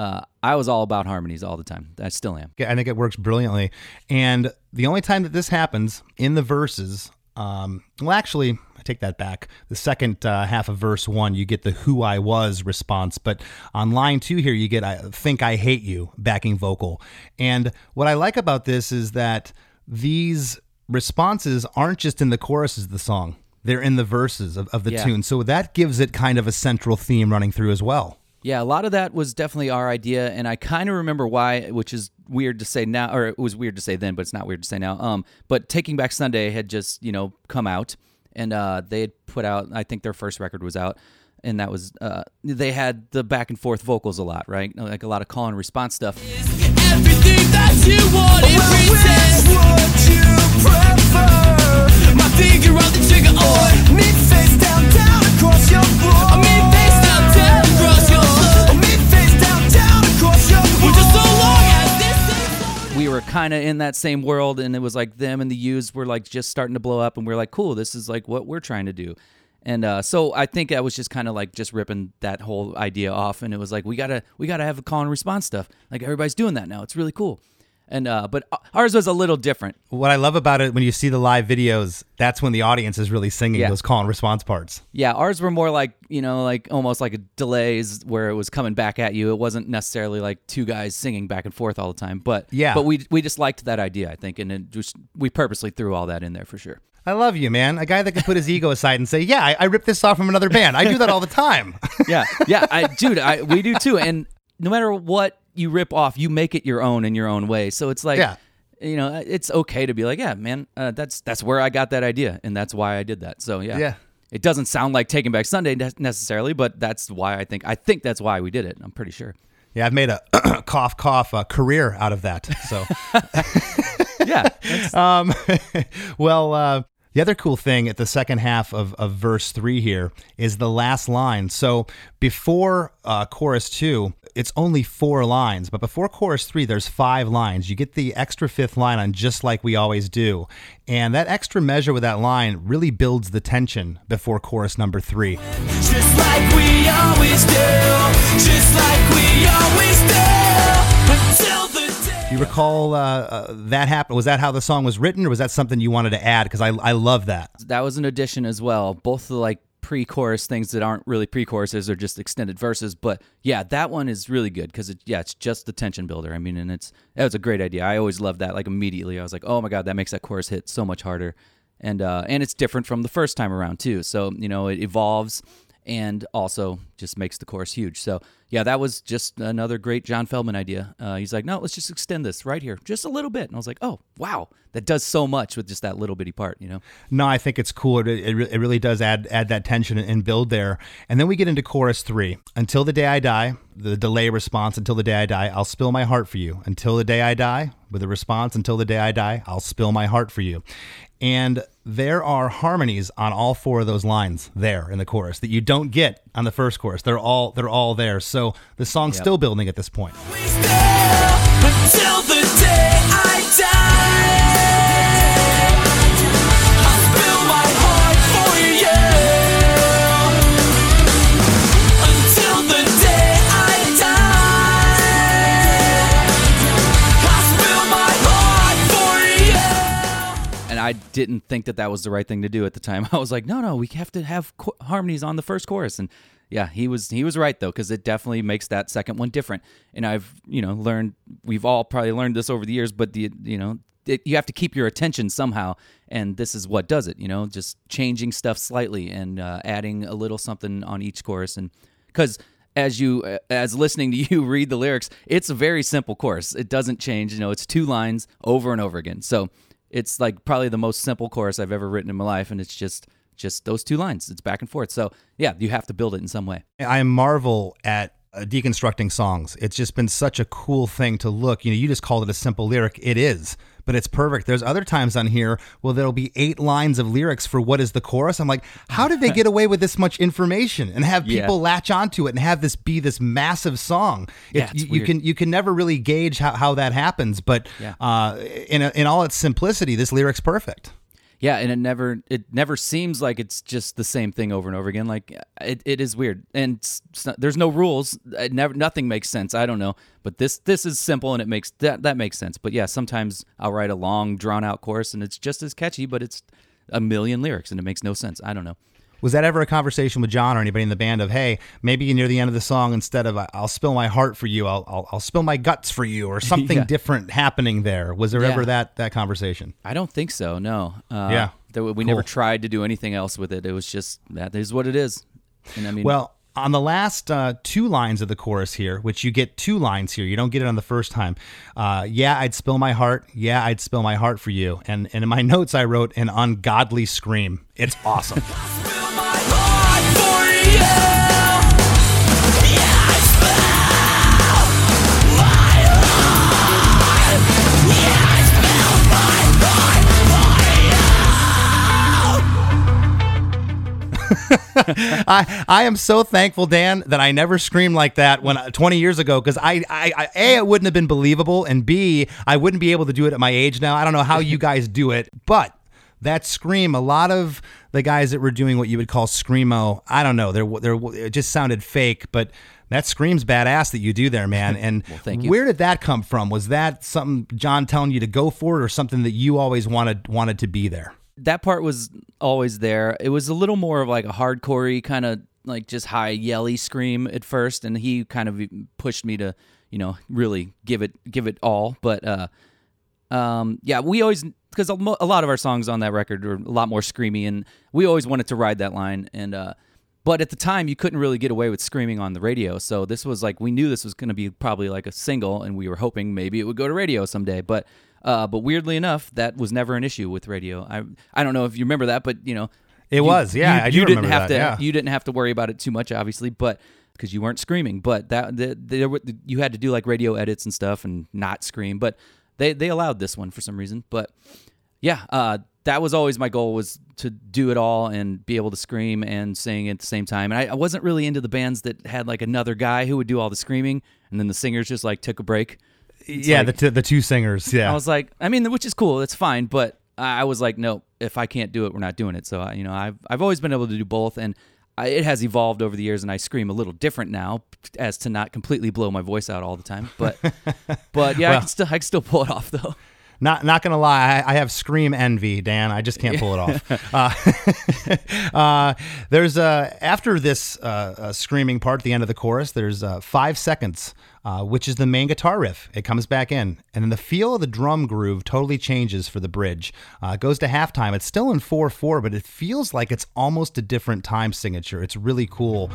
uh, I was all about harmonies all the time. I still am. I think it works brilliantly. And the only time that this happens in the verses, um, well, actually, I take that back. The second uh, half of verse one, you get the "Who I Was" response, but on line two here, you get "I think I hate you" backing vocal. And what I like about this is that these responses aren't just in the choruses of the song; they're in the verses of, of the Yeah. tune. So that gives it kind of a central theme running through as well. Yeah, a lot of that was definitely our idea, and I kind of remember why, which is weird to say now, or it was weird to say then, but it's not weird to say now. Um, but Taking Back Sunday had just you know come out, and uh, they had put out, I think their first record was out, and that was uh, they had the back and forth vocals a lot, right? Like a lot of call and response stuff. Down, down. I mean face down, down across your were kind of in that same world and it was like them and the Used were like just starting to blow up and we are like cool this is like what we're trying to do. And uh, so I think I was just kind of like just ripping that whole idea off and it was like we gotta we gotta have a call and response stuff. Like everybody's doing that now. It's really cool and uh, but ours was a little different What I love about it when you see the live videos, that's when the audience is really singing Yeah. those call and response parts. yeah ours were more like you know like almost like a delays where it was coming back at you it wasn't necessarily like two guys singing back and forth all the time but Yeah. but we we just liked that idea I think and it just we purposely threw all that in there for sure. I love you, man. A guy that can put his ego aside and say, "Yeah, I, I ripped this off from another band. I do that all the time." yeah, yeah, I, dude, I we do too. And no matter what you rip off, you make it your own in your own way. So it's like, Yeah. you know, it's okay to be like, yeah, man, uh, that's that's where I got that idea, and that's why I did that. So yeah, Yeah. It doesn't sound like Taking Back Sunday ne- necessarily, but that's why I think I think that's why we did it. I'm pretty sure. yeah, I've made a cough cough uh, career out of that. So, Yeah, um, well, uh, the other cool thing at the second half of, of verse three here is the last line. So before uh, chorus two, it's only four lines, but before chorus three, there's five lines. You get the extra fifth line on just like we always do, and that extra measure with that line really builds the tension before chorus number three. Just like we always do. Just like we always do. You recall uh, uh, that happened? Was that how the song was written, or was that something you wanted to add? Because I, I love that. that was an addition as well. Both the like pre-chorus things that aren't really pre-choruses or just extended verses. But yeah, that one is really good because it, yeah, it's just the tension builder. I mean, and it's that was a great idea. I always loved that. Like immediately, I was like, oh my god, that makes that chorus hit so much harder. And uh, and it's different from the first time around too. So you know, it evolves and also just makes the chorus huge. So yeah, that was just another great John Feldmann idea. Uh, he's like, no, let's just extend this right here, just a little bit. And I was like, oh wow, that does so much with just that little bitty part, you know. No, I think it's cool. It, it, it really does add add that tension and build there. And then we get into chorus three. Until the day I die, the delay response. Until the day I die, I'll spill my heart for you. Until the day I die, with a response. Until the day I die, I'll spill my heart for you. And there are harmonies on all four of those lines there in the chorus that you don't get on the first chorus. They're all they're all there. So the song's still building at this point. Didn't think that that was the right thing to do at the time. I was like, no, no, we have to have cho- harmonies on the first chorus, and yeah, he was he was right though because it definitely makes that second one different. And I've you know learned we've all probably learned this over the years, but the you know it, you have to keep your attention somehow, and this is what does it. You know, just changing stuff slightly and uh, adding a little something on each chorus, and because as you as listening to you read the lyrics, it's a very simple chorus. It doesn't change. You know, it's two lines over and over again. So it's like probably the most simple chorus I've ever written in my life, and it's just just those two lines. It's back and forth. So yeah, you have to build it in some way. I marvel at uh, deconstructing songs. It's just been such a cool thing to look. You know, you just called it a simple lyric. It is, but it's perfect. There's other times on here where there'll be eight lines of lyrics for what is the chorus. I'm like, how did they get away with this much information and have Yeah. people latch onto it and have this be this massive song? It- Yeah, you, you can you can never really gauge how, how that happens, but Yeah. uh, in a, in all its simplicity, this lyric's perfect. Yeah, and it never it never seems like it's just the same thing over and over again. Like it, it is weird, and not- there's no rules. It never nothing makes sense. I don't know, but this this is simple and it makes that that makes sense. But yeah, sometimes I'll write a long drawn out chorus and it's just as catchy, but it's a million lyrics and it makes no sense. I don't know. Was that ever a conversation with John or anybody in the band of, hey, maybe near the end of the song, instead of I'll spill my heart for you, I'll I'll, I'll spill my guts for you, or something Yeah. different happening there? Was there Yeah. ever that that conversation? I don't think so. No. Uh, Yeah. there- we Cool. never tried to do anything else with it. It was just that is what it is. And I mean, Well, on the last uh, two lines of the chorus here, which you get two lines here, you don't get it on the first time. Uh, yeah, I'd spill my heart. Yeah, I'd spill my heart for you. And and in my notes, I wrote an ungodly scream. It's awesome. I, I am so thankful, Dan, that I never screamed like that when uh, 20 years ago because I, I, I a it wouldn't have been believable, and b I wouldn't be able to do it at my age now. I don't know how you guys do it, but that scream, a lot of the guys that were doing what you would call screamo, I don't know, they're they're it just sounded fake, but. That screams badass that you do there, man. And you. where did that come from? Was that something John telling you to go for it, or something that you always wanted wanted to be there? That part was always there. It was a little more of like a hardcorey kind of like just high yelly scream at first, and he kind of pushed me to you know really give it give it all. But uh, um, yeah, we always because a lot of our songs on that record are a lot more screamy, and we always wanted to ride that line. And uh, but at the time, you couldn't really get away with screaming on the radio. So this was like we knew this was going to be probably like a single, and we were hoping maybe it would go to radio someday. But uh, but weirdly enough, that was never an issue with radio. I I don't know if you remember that, but you know, It you- was, yeah, You, I do you didn't remember have that, to. yeah. You didn't have to worry about it too much, obviously, but because you weren't screaming. But that the, there were- you had to do like radio edits and stuff and not scream. But they they allowed this one for some reason. But yeah, uh, that was always my goal was to do it all and be able to scream and sing at the same time. And I, I wasn't really into the bands that had like another guy who would do all the screaming and then the singers just like took a break. Yeah, like- the t- the two singers. Yeah, I was like, I mean, which is cool, that's fine, but I was like, no, if I can't do it, we're not doing it. So I- you know, I've I've always been able to do both, and I, it has evolved over the years, and I scream a little different now, as to not completely blow my voice out all the time. But but yeah, I can still I can still pull it off though. Not not gonna lie, I, I have scream envy, Dan. I just can't pull it off. uh, uh, there's uh, after this uh, uh, screaming part at the end of the chorus. There's uh, five seconds, uh, which is the main guitar riff. It comes back in, and then the feel of the drum groove totally changes for the bridge. Uh, it goes to halftime. It's still in four four, but it feels like it's almost a different time signature. It's really cool.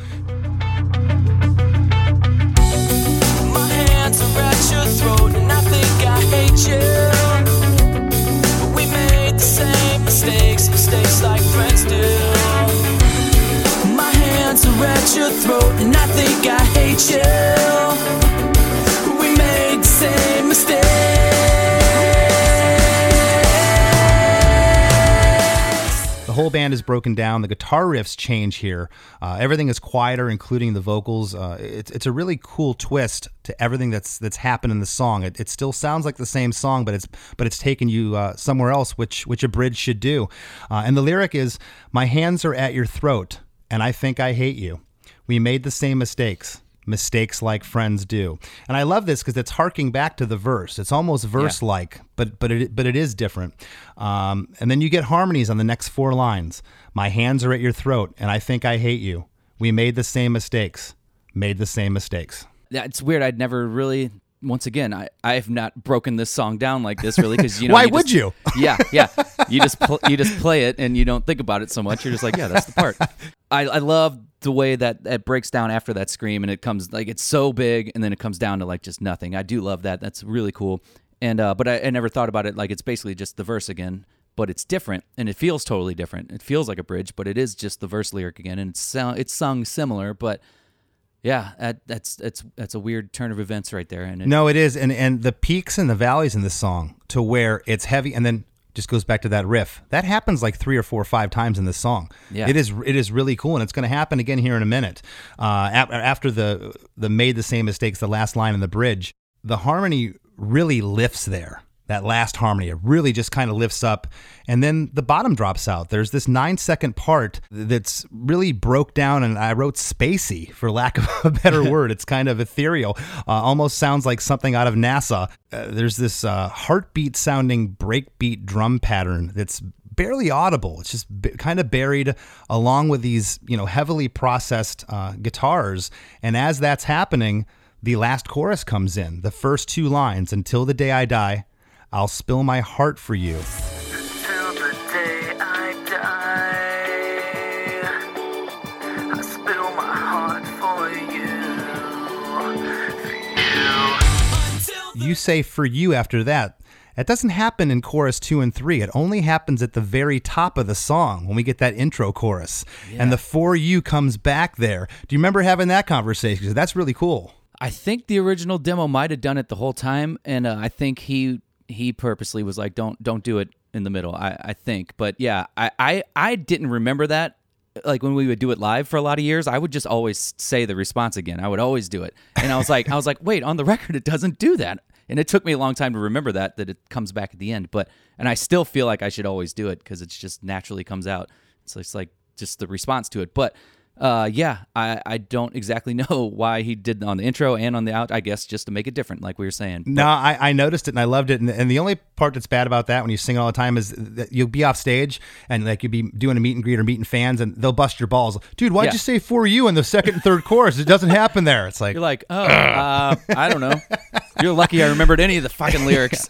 Your throat, and I think I hate you. Whole band is broken down. The guitar riffs change here. Uh, everything is quieter, including the vocals. Uh, it's it's a really cool twist to everything that's that's happened in the song. It, it still sounds like the same song, but it's but it's taken you uh, somewhere else, which which a bridge should do. Uh, and the lyric is, "My hands are at your throat, and I think I hate you. We made the same mistakes." Mistakes like friends do, and I love this because it's harking back to the verse. It's almost verse-like, but but it but it is different. Um, and then you get harmonies on the next four lines. My hands are at your throat, and I think I hate you. We made the same mistakes. Made the same mistakes. Yeah, it's weird. I'd never really once again, I I have not broken this song down like this really because you know Why you would just- you? Yeah, yeah. You just pl- you just play it and you don't think about it so much. You're just like, yeah, that's the part. I I love the way that it breaks down after that scream and it comes like it's so big and then it comes down to like just nothing. I do love that. That's really cool. And uh, but I, I never thought about it like it's basically just the verse again, but it's different and it feels totally different. It feels like a bridge, but it is just the verse lyric again, and it's sound it's sung similar, but yeah, that, that's that's that's a weird turn of events right there. And it, No, it is, and and the peaks and the valleys in this song to where it's heavy, and then just goes back to that riff. That happens like three or four or five times in this song. Yeah. it is it is really cool, and it's going to happen again here in a minute. Uh, ap- after the the made the same mistakes, the last line in the bridge, the harmony really lifts there. That last harmony, it really just kind of lifts up, and then the bottom drops out. There's this nine second part that's really broke down, and I wrote spacey for lack of a better word. It's kind of ethereal, uh, almost sounds like something out of NASA. Uh, there's this uh, heartbeat sounding breakbeat drum pattern that's barely audible. It's just b- kind of buried along with these, you know, heavily processed uh, guitars. And as that's happening, the last chorus comes in. The first two lines, "Until the day I die, I'll spill my heart for you." Till the day I die, I spill my heart for you. For you. You say "for you" after that. That doesn't happen in chorus two and three. It only happens at the very top of the song when we get that intro chorus. And the for you comes back there. Do you remember having that conversation? 'Cause that's really cool. I think the original demo might have done it the whole time, and uh, I think he he purposely was like, "Don't don't do it in the middle." I, I think, but yeah, I, I I didn't remember that. Like when we would do it live for a lot of years, I would just always say the response again. I would always do it, and I was like, I was like, wait, on the record, it doesn't do that. And it took me a long time to remember that that it comes back at the end. But and I still feel like I should always do it because it's just naturally comes out. So it's like just the response to it. But uh, yeah, I, I don't exactly know why he did on the intro and on the out. I guess just to make it different, like we were saying. But- No, I, I noticed it and I loved it. And, and the only part that's bad about that when you sing all the time is that you'll be off stage and like you'll be doing a meet and greet or meeting fans and they'll bust your balls. Dude, why'd Yeah. you say for you in the second and third chorus? It doesn't happen there. It's like, You're like, oh, uh, I don't know. You're lucky I remembered any of the fucking lyrics.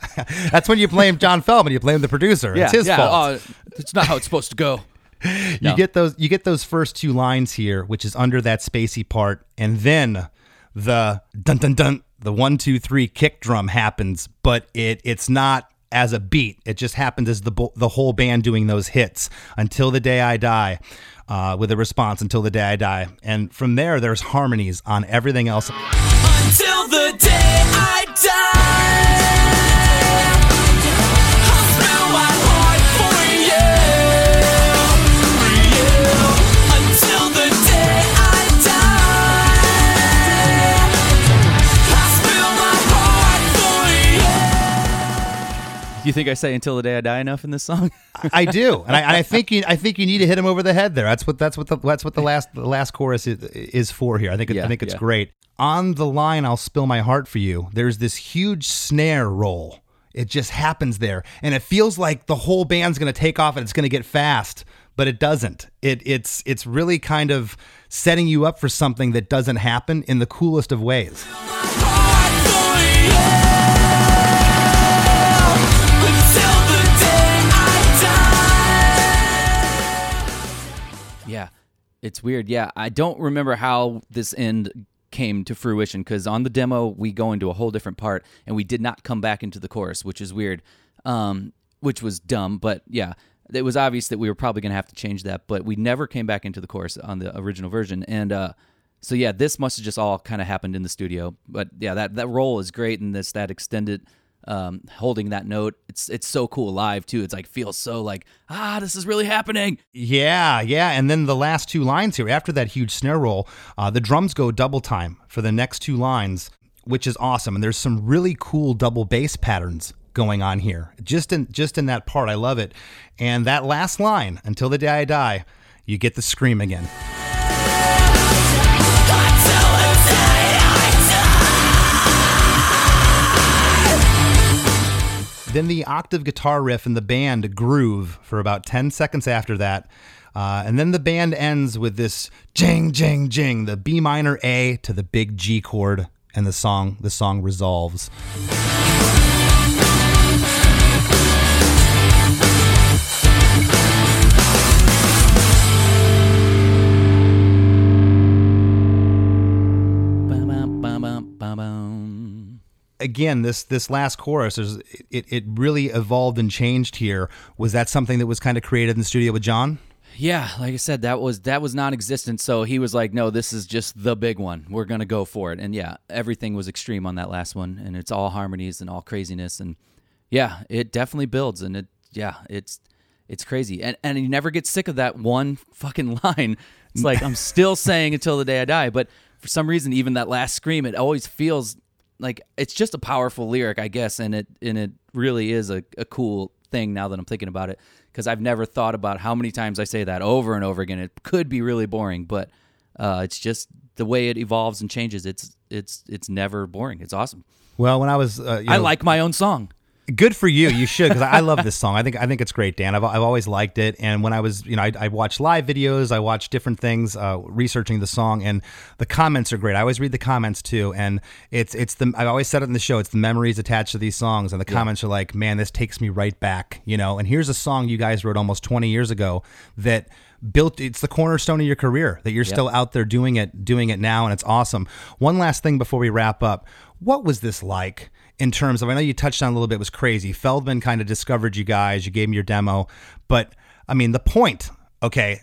that's when you blame John Feldmann. You blame the producer. Yeah, it's his yeah. fault. Oh, it's not how it's supposed to go. you no. get those you get those first two lines here, which is under that spacey part, and then the dun dun dun the one two three kick drum happens, but it it's not as a beat. It just happens as the bo- the whole band doing those hits until the day I die. Uh, with a response until the day I die, and from there there's harmonies on everything else. Until the day I die, you. Do you think I say "Until the Day I Die" enough in this song? I do, and I, I think you, I think you need to hit him over the head there. That's what that's what the that's what the last the last chorus is, is for here. I think it, I think it's yeah. great. On the line, I'll spill my heart for you. There's this huge snare roll. It just happens there, and it feels like the whole band's going to take off and it's going to get fast, but it doesn't. It it's it's really kind of setting you up for something that doesn't happen in the coolest of ways. It's weird. Yeah, I don't remember how this end came to fruition because on the demo we go into a whole different part and we did not come back into the chorus, which is weird, um, which was dumb. But yeah, it was obvious that we were probably going to have to change that, but we never came back into the chorus on the original version. And uh, so yeah, this must have just all kind of happened in the studio. But yeah, that that roll is great, and this that extended um, holding that note. It's it's so cool live too. It's like feels so like ah, this is really happening. Yeah, yeah. And then the last two lines here, after that huge snare roll, uh, the drums go double time for the next two lines, which is awesome. And there's some really cool double bass patterns going on here. Just in just in that part, I love it. And that last line, until the day I die, you get the scream again. Then the octave guitar riff and the band groove for about 10 seconds after that. Uh, and then the band ends with this jing, jing, jing, the B minor A to the big G chord. and the song the song resolves. Again this this last chorus is it, it really evolved and changed here was that something that was kind of created in the studio with john Yeah, like I said, that was that was non-existent. So he was like, "No, this is just the big one. We're gonna go for it." And yeah, everything was extreme on that last one, and it's all harmonies and all craziness, and yeah, it definitely builds, and it yeah, it's it's crazy, and and you never get sick of that one fucking line. It's like I'm still saying until the day I die, but for some reason, even that last scream, it always feels like it's just a powerful lyric, I guess, and it and it really is a, a cool thing now that I'm thinking about it because I've never thought about how many times I say that over and over again. It could be really boring, but uh, it's just the way it evolves and changes. It's it's it's never boring. It's awesome. well when i was uh, you I know, like my own song. Good for you. You should because I, love this song. I think i think it's great dan. I've, I've always liked it. And when i was you know i, I watched live videos i watched different things uh, researching the song and the comments are great. I always read the comments too. And it's it's the i always said it in the show it's the memories attached to these songs and the comments are like man this takes me right back you know? And here's a song you guys wrote almost 20 years ago that built it's the cornerstone of your career that you're still out there doing it doing it now and it's awesome. One last thing before we wrap up. What was this like in terms of I know you touched on a little bit was crazy. Feldman kind of discovered you guys. You gave him your demo, but I mean the point. Okay,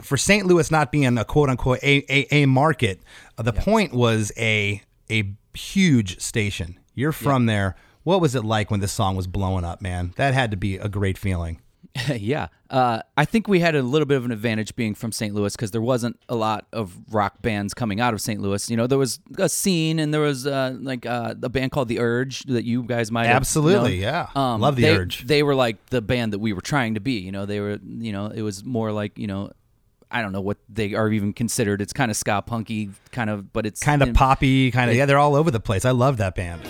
for St. Louis not being a quote unquote a a, a market, uh, the point was a a huge station. You're from there. What was it like when this song was blowing up, man? That had to be a great feeling. yeah, uh, I think we had a little bit of an advantage being from St. Louis because there wasn't a lot of rock bands coming out of St. Louis. You know, there was a scene and there was uh, like uh, a band called The Urge that you guys might have Absolutely, known. yeah. Love The they- Urge. They were like the band that we were trying to be. You know, they were. You know, it was more like you know. I don't know what they are even considered. It's kind of ska punky, kind of, but it's Kind of poppy, kind of yeah. They're all over the place. I love that band.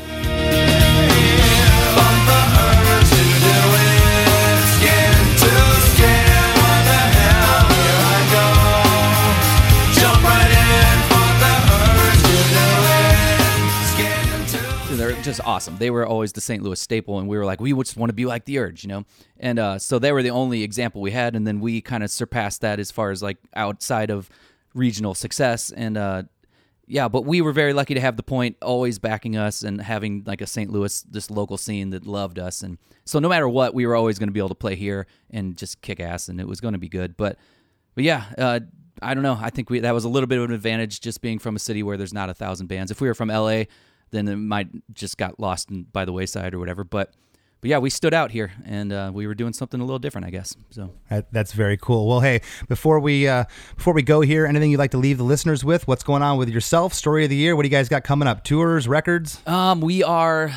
Just awesome. They were always the St. Louis staple, and we were like, we just want to be like the Urge, you know. And uh, so they were the only example we had, and then we kind of surpassed that as far as like outside of regional success. And uh, yeah, but we were very lucky to have the point always backing us and having like a St. Louis this local scene that loved us, and so no matter what, we were always going to be able to play here and just kick ass, and it was going to be good. But but yeah. Uh, I don't know. I think we that was a little bit of an advantage just being from a city where there's not a thousand bands. If we were from LA, then it might just got lost in, by the wayside or whatever. But but yeah, we stood out here and uh, we were doing something a little different, I guess. So that's very cool. Well, hey, before we uh, before we go here, anything you'd like to leave the listeners with? What's going on with yourself? Story of the year? What do you guys got coming up? Tours, records? um, we are.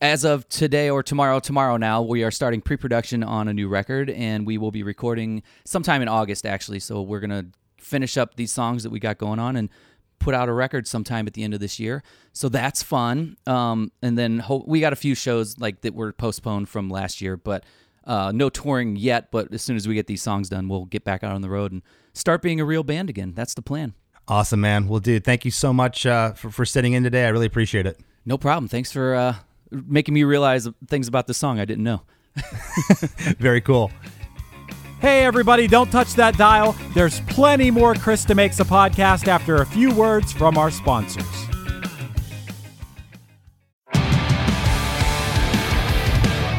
As of today or tomorrow, tomorrow now, we are starting pre-production on a new record, and we will be recording sometime in August, actually. So we're gonna finish up these songs that we got going on and put out a record sometime at the end of this year. So that's fun. Um, and then ho- we got a few shows like that were postponed from last year, but uh, no touring yet. But as soon as we get these songs done, we'll get back out on the road and start being a real band again. That's the plan. Awesome, man. Well, dude, thank you so much uh, for, for sitting in today. I really appreciate it. No problem. Thanks for uh, making me realize things about the song I didn't know. Very cool. Hey, everybody, don't touch that dial. There's plenty more Chris DeMakes a Podcast after a few words from our sponsors.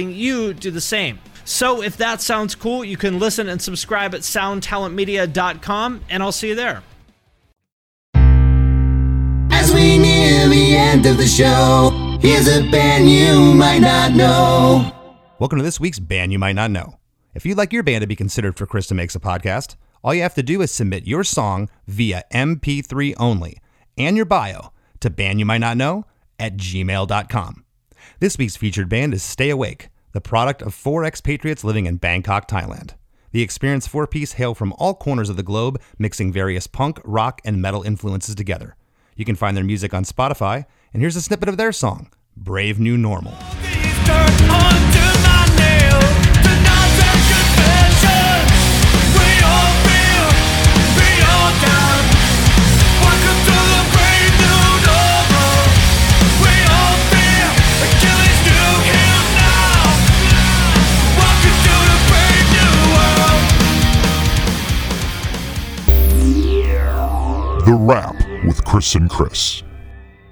you do the same. So if that sounds cool, you can listen and subscribe at soundtalentmedia.com, and I'll see you there. As we near the end of the show, here's a band you might not know. Welcome to this week's Band You Might Not Know. If you'd like your band to be considered for Chris DeMakes a Podcast, all you have to do is submit your song via MP3 only and your bio to band you might not know at gmail.com. This week's featured band is Stay Awake, the product of four expatriates living in Bangkok, Thailand. The experienced four piece hail from all corners of the globe, mixing various punk, rock, and metal influences together. You can find their music on Spotify, and here's a snippet of their song, Brave New Normal. Chris.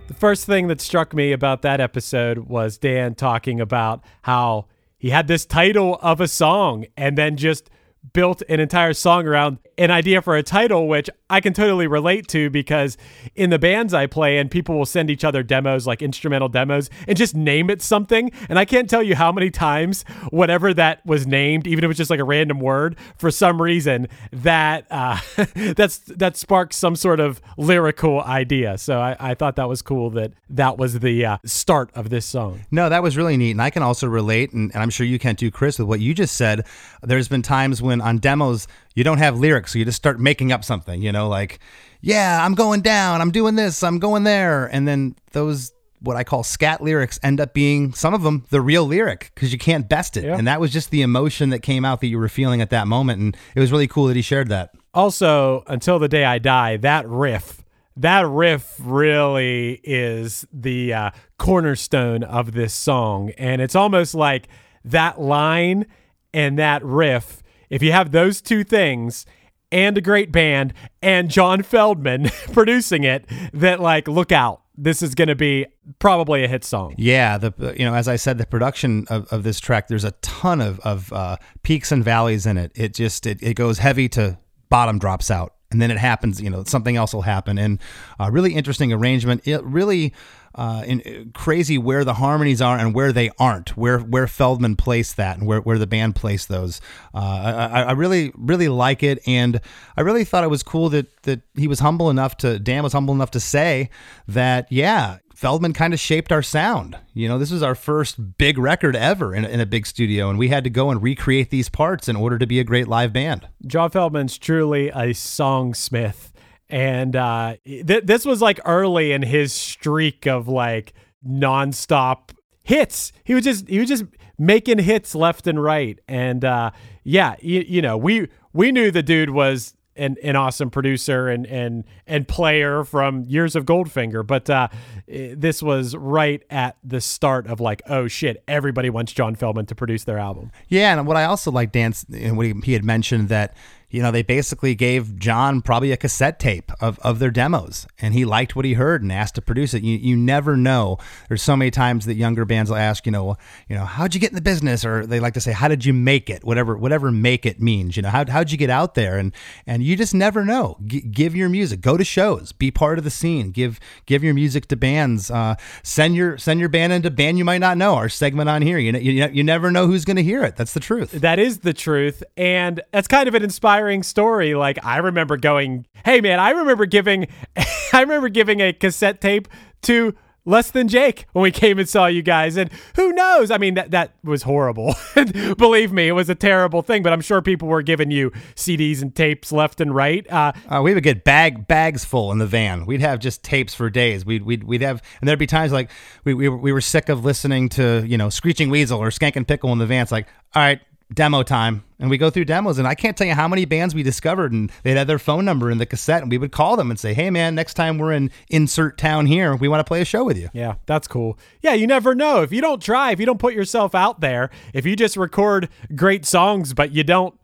The first thing that struck me about that episode was Dan talking about how he had this title of a song and then just built an entire song around an idea for a title, which I can totally relate to because in the bands I play and people will send each other demos, like instrumental demos, and just name it something. And I can't tell you how many times whatever that was named, even if it was just like a random word, for some reason that uh, that's that sparks some sort of lyrical idea. So I, I thought that was cool that that was the uh, start of this song. No, that was really neat. And I can also relate, and, and I'm sure you can too, Chris, with what you just said. There's been times when on demos, you don't have lyrics, so you just start making up something, you know, like, yeah, I'm going down, I'm doing this, I'm going there. And then those, what I call scat lyrics, end up being some of them the real lyric because you can't best it. Yeah. And that was just the emotion that came out that you were feeling at that moment. And it was really cool that he shared that. Also, until the day I die, that riff, that riff really is the uh, cornerstone of this song. And it's almost like that line and that riff, if you have those two things and a great band and John Feldmann producing it, that like, look out. This is going to be probably a hit song. Yeah, the you know as I said, the production of, of this track, there's a ton of of uh, peaks and valleys in it. It just it, it goes heavy to bottom drops out, and then it happens. You know something else will happen, and a really interesting arrangement. It really. Uh, in, crazy where the harmonies are and where they aren't, where where Feldmann placed that and where, where the band placed those. Uh, I, I really really like it, and I really thought it was cool that that he was humble enough to Dan was humble enough to say that yeah, Feldmann kind of shaped our sound. You know, this was our first big record ever in, in a big studio, and we had to go and recreate these parts in order to be a great live band. John Feldmann's truly a songsmith. And uh, th- this was like early in his streak of like nonstop hits. He was just he was just making hits left and right. And uh, yeah, you, you know, we we knew the dude was an, an awesome producer and and and player from years of Goldfinger, but uh, this was right at the start of like, oh shit, everybody wants John Feldmann to produce their album. Yeah, and what I also like, Dan, and what he, he had mentioned that you know they basically gave John probably a cassette tape of, of their demos, and he liked what he heard and asked to produce it. You you never know. There's so many times that younger bands will ask, you know, you know, how'd you get in the business, or they like to say, how did you make it? Whatever whatever make it means, you know, how how'd you get out there? And and you just never know. G- give your music, go to shows, be part of the scene, give give your music to bands, uh, send your send your band into band you might not know. Our segment on here, you know, you, you never know who's going to hear it. That's the truth. That is the truth. And that's kind of an inspiring story. Like I remember going, hey man, I remember giving I remember giving a cassette tape to Less Than Jake when we came and saw you guys. And who knows? I mean, that that was horrible. Believe me, it was a terrible thing, but I'm sure people were giving you CDs and tapes left and right. Uh, Uh, we would get bag bags full in the van. We'd have just tapes for days. We'd we'd, we'd have, and there'd be times like we, we were- we were sick of listening to you know Screeching Weasel or Skankin' Pickle in the van. It's like, all right, demo time, and we go through demos. And I can't tell you how many bands we discovered, and they'd have their phone number in the cassette, and we would call them and say, hey man, next time we're in insert town here, we want to play a show with you. Yeah, that's cool. Yeah, you never know. If you don't try, if you don't put yourself out there, if you just record great songs but you don't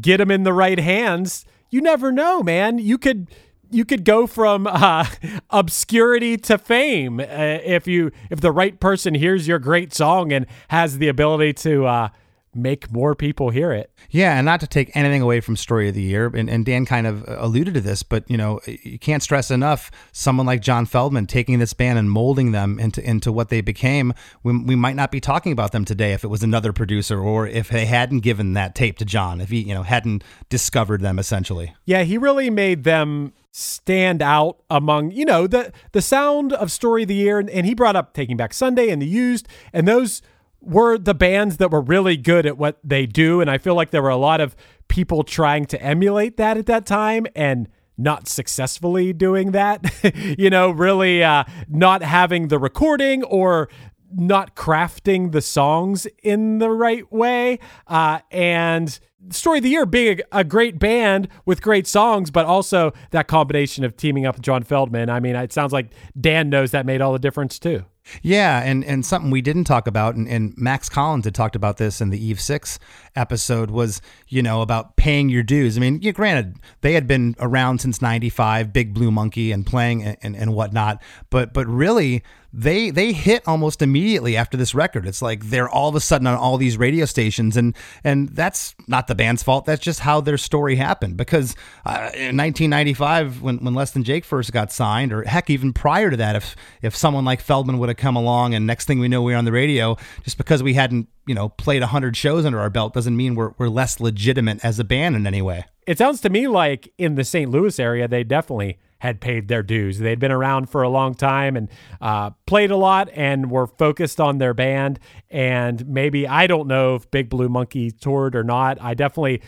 get them in the right hands, you never know, man. You could you could go from uh, obscurity to fame uh, if you if the right person hears your great song and has the ability to uh, make more people hear it. Yeah, and not to take anything away from Story of the Year, and, and Dan kind of uh, alluded to this, but you know, you can't stress enough someone like John Feldmann taking this band and molding them into into what they became. We, we might not be talking about them today if it was another producer or if they hadn't given that tape to John, if he you know hadn't discovered them essentially. Yeah, he really made them stand out among you know the the sound of story of the year and, and he brought up taking back sunday and the used and those were the bands that were really good at what they do and i feel like there were a lot of people trying to emulate that at that time and not successfully doing that you know really uh, not having the recording or not crafting the songs in the right way uh, and story of the year being a, a, great band with great songs but also that combination of teaming up with john Feldmann. i mean it sounds like dan knows that made all the difference too yeah, and, and something we didn't talk about, and, and Max Collins had talked about this in the Eve 6 episode, was, you know, about paying your dues. I mean, yeah, granted, they had been around since 95, Big Blue Monkey, and playing and, and, whatnot, but, but really, they they hit almost immediately after this record. It's like they're all of a sudden on all these radio stations, and and that's not the band's fault. That's just how their story happened. Because uh, in 1995, when when Less Than Jake first got signed, or heck, even prior to that, if if someone like Feldmann would have come along, and next thing we know, we are on the radio, just because we hadn't you know played hundred shows under our belt doesn't mean we're we're less legitimate as a band in any way. It sounds to me like in the St. Louis area, they definitely had paid their dues. They'd been around for a long time and uh, played a lot and were focused on their band. And maybe, I don't know if Big Blue Monkey toured or not. I definitely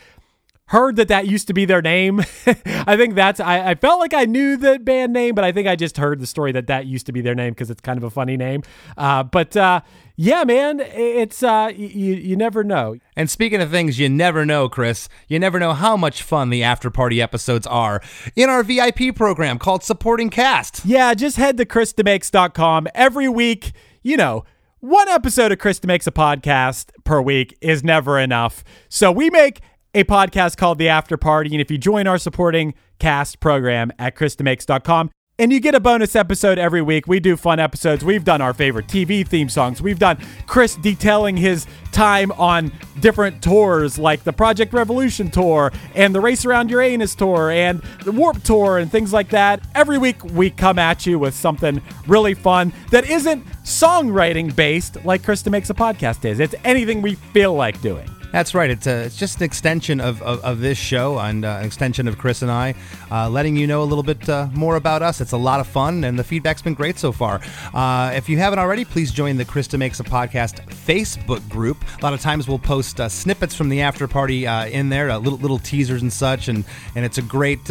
heard that that used to be their name. I think that's, I, I, felt like I knew the band name, but I think I just heard the story that that used to be their name because it's kind of a funny name. Uh, but uh, yeah, man, it's uh, you you never know. And speaking of things you never know, Chris, you never know how much fun the after party episodes are in our VIP program called Supporting Cast. Yeah, just head to chrisdemakes.com every week. You know, one episode of Chris DeMakes a podcast per week is never enough. So we make a podcast called The After Party, and if you join our supporting cast program at chrisdemakes.com, and you get a bonus episode every week. We do fun episodes. We've done our favorite TV theme songs. We've done Chris detailing his time on different tours like the Project Revolution tour and the Race Around Uranus tour and the Warped tour and things like that. Every week we come at you with something really fun that isn't songwriting based like Chris DeMakes a podcast is. It's anything we feel like doing. That's right. It's, a, it's just an extension of, of, of this show and uh, an extension of Chris and I, uh, letting you know a little bit uh, more about us. It's a lot of fun, and the feedback's been great so far. Uh, if you haven't already, please join the Chris Makes a Podcast Facebook group. A lot of times we'll post uh, snippets from the after party uh, in there, little little teasers and such, and, and it's a great,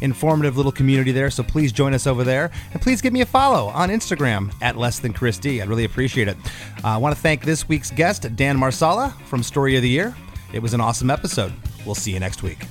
informative little community there. So please join us over there, and please give me a follow on Instagram at Less Than Chris D. I'd really appreciate it. I want to thank this week's guest, Dan Marsala from Story of the Year. It was an awesome episode. We'll see you next week.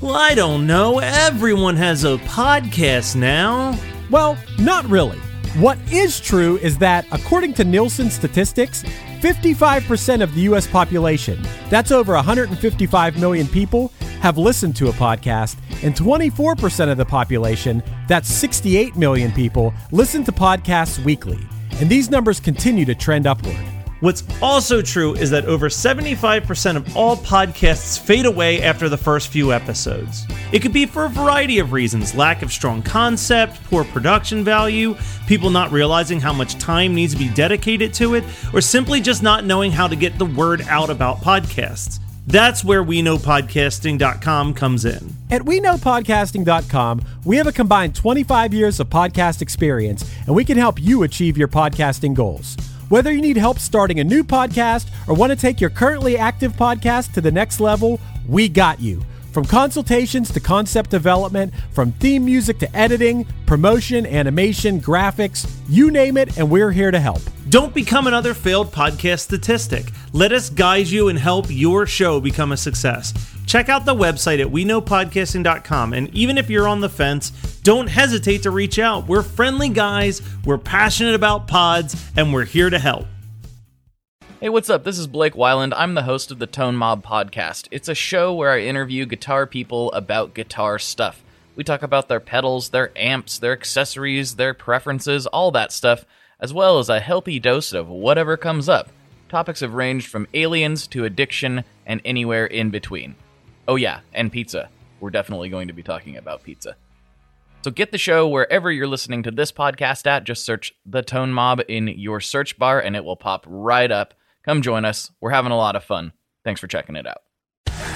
Well, I don't know. Everyone has a podcast now. Well, not really. What is true is that, according to Nielsen statistics, 55% of the U.S. population, that's over 155 million people, have listened to a podcast, and 24% of the population, that's 68 million people, listen to podcasts weekly. And these numbers continue to trend upward. What's also true is that over 75% of all podcasts fade away after the first few episodes. It could be for a variety of reasons lack of strong concept, poor production value, people not realizing how much time needs to be dedicated to it, or simply just not knowing how to get the word out about podcasts. That's where WeKnowPodcasting.com comes in. At WeKnowPodcasting.com, we have a combined 25 years of podcast experience, and we can help you achieve your podcasting goals. Whether you need help starting a new podcast or want to take your currently active podcast to the next level, we got you. From consultations to concept development, from theme music to editing, promotion, animation, graphics, you name it, and we're here to help. Don't become another failed podcast statistic. Let us guide you and help your show become a success. Check out the website at weknowpodcasting.com. And even if you're on the fence, don't hesitate to reach out. We're friendly guys, we're passionate about pods, and we're here to help. Hey, what's up? This is Blake Wyland. I'm the host of the Tone Mob Podcast. It's a show where I interview guitar people about guitar stuff. We talk about their pedals, their amps, their accessories, their preferences, all that stuff, as well as a healthy dose of whatever comes up. Topics have ranged from aliens to addiction and anywhere in between. Oh, yeah, and pizza. We're definitely going to be talking about pizza. So get the show wherever you're listening to this podcast at. Just search The Tone Mob in your search bar and it will pop right up. Come join us. We're having a lot of fun. Thanks for checking it out.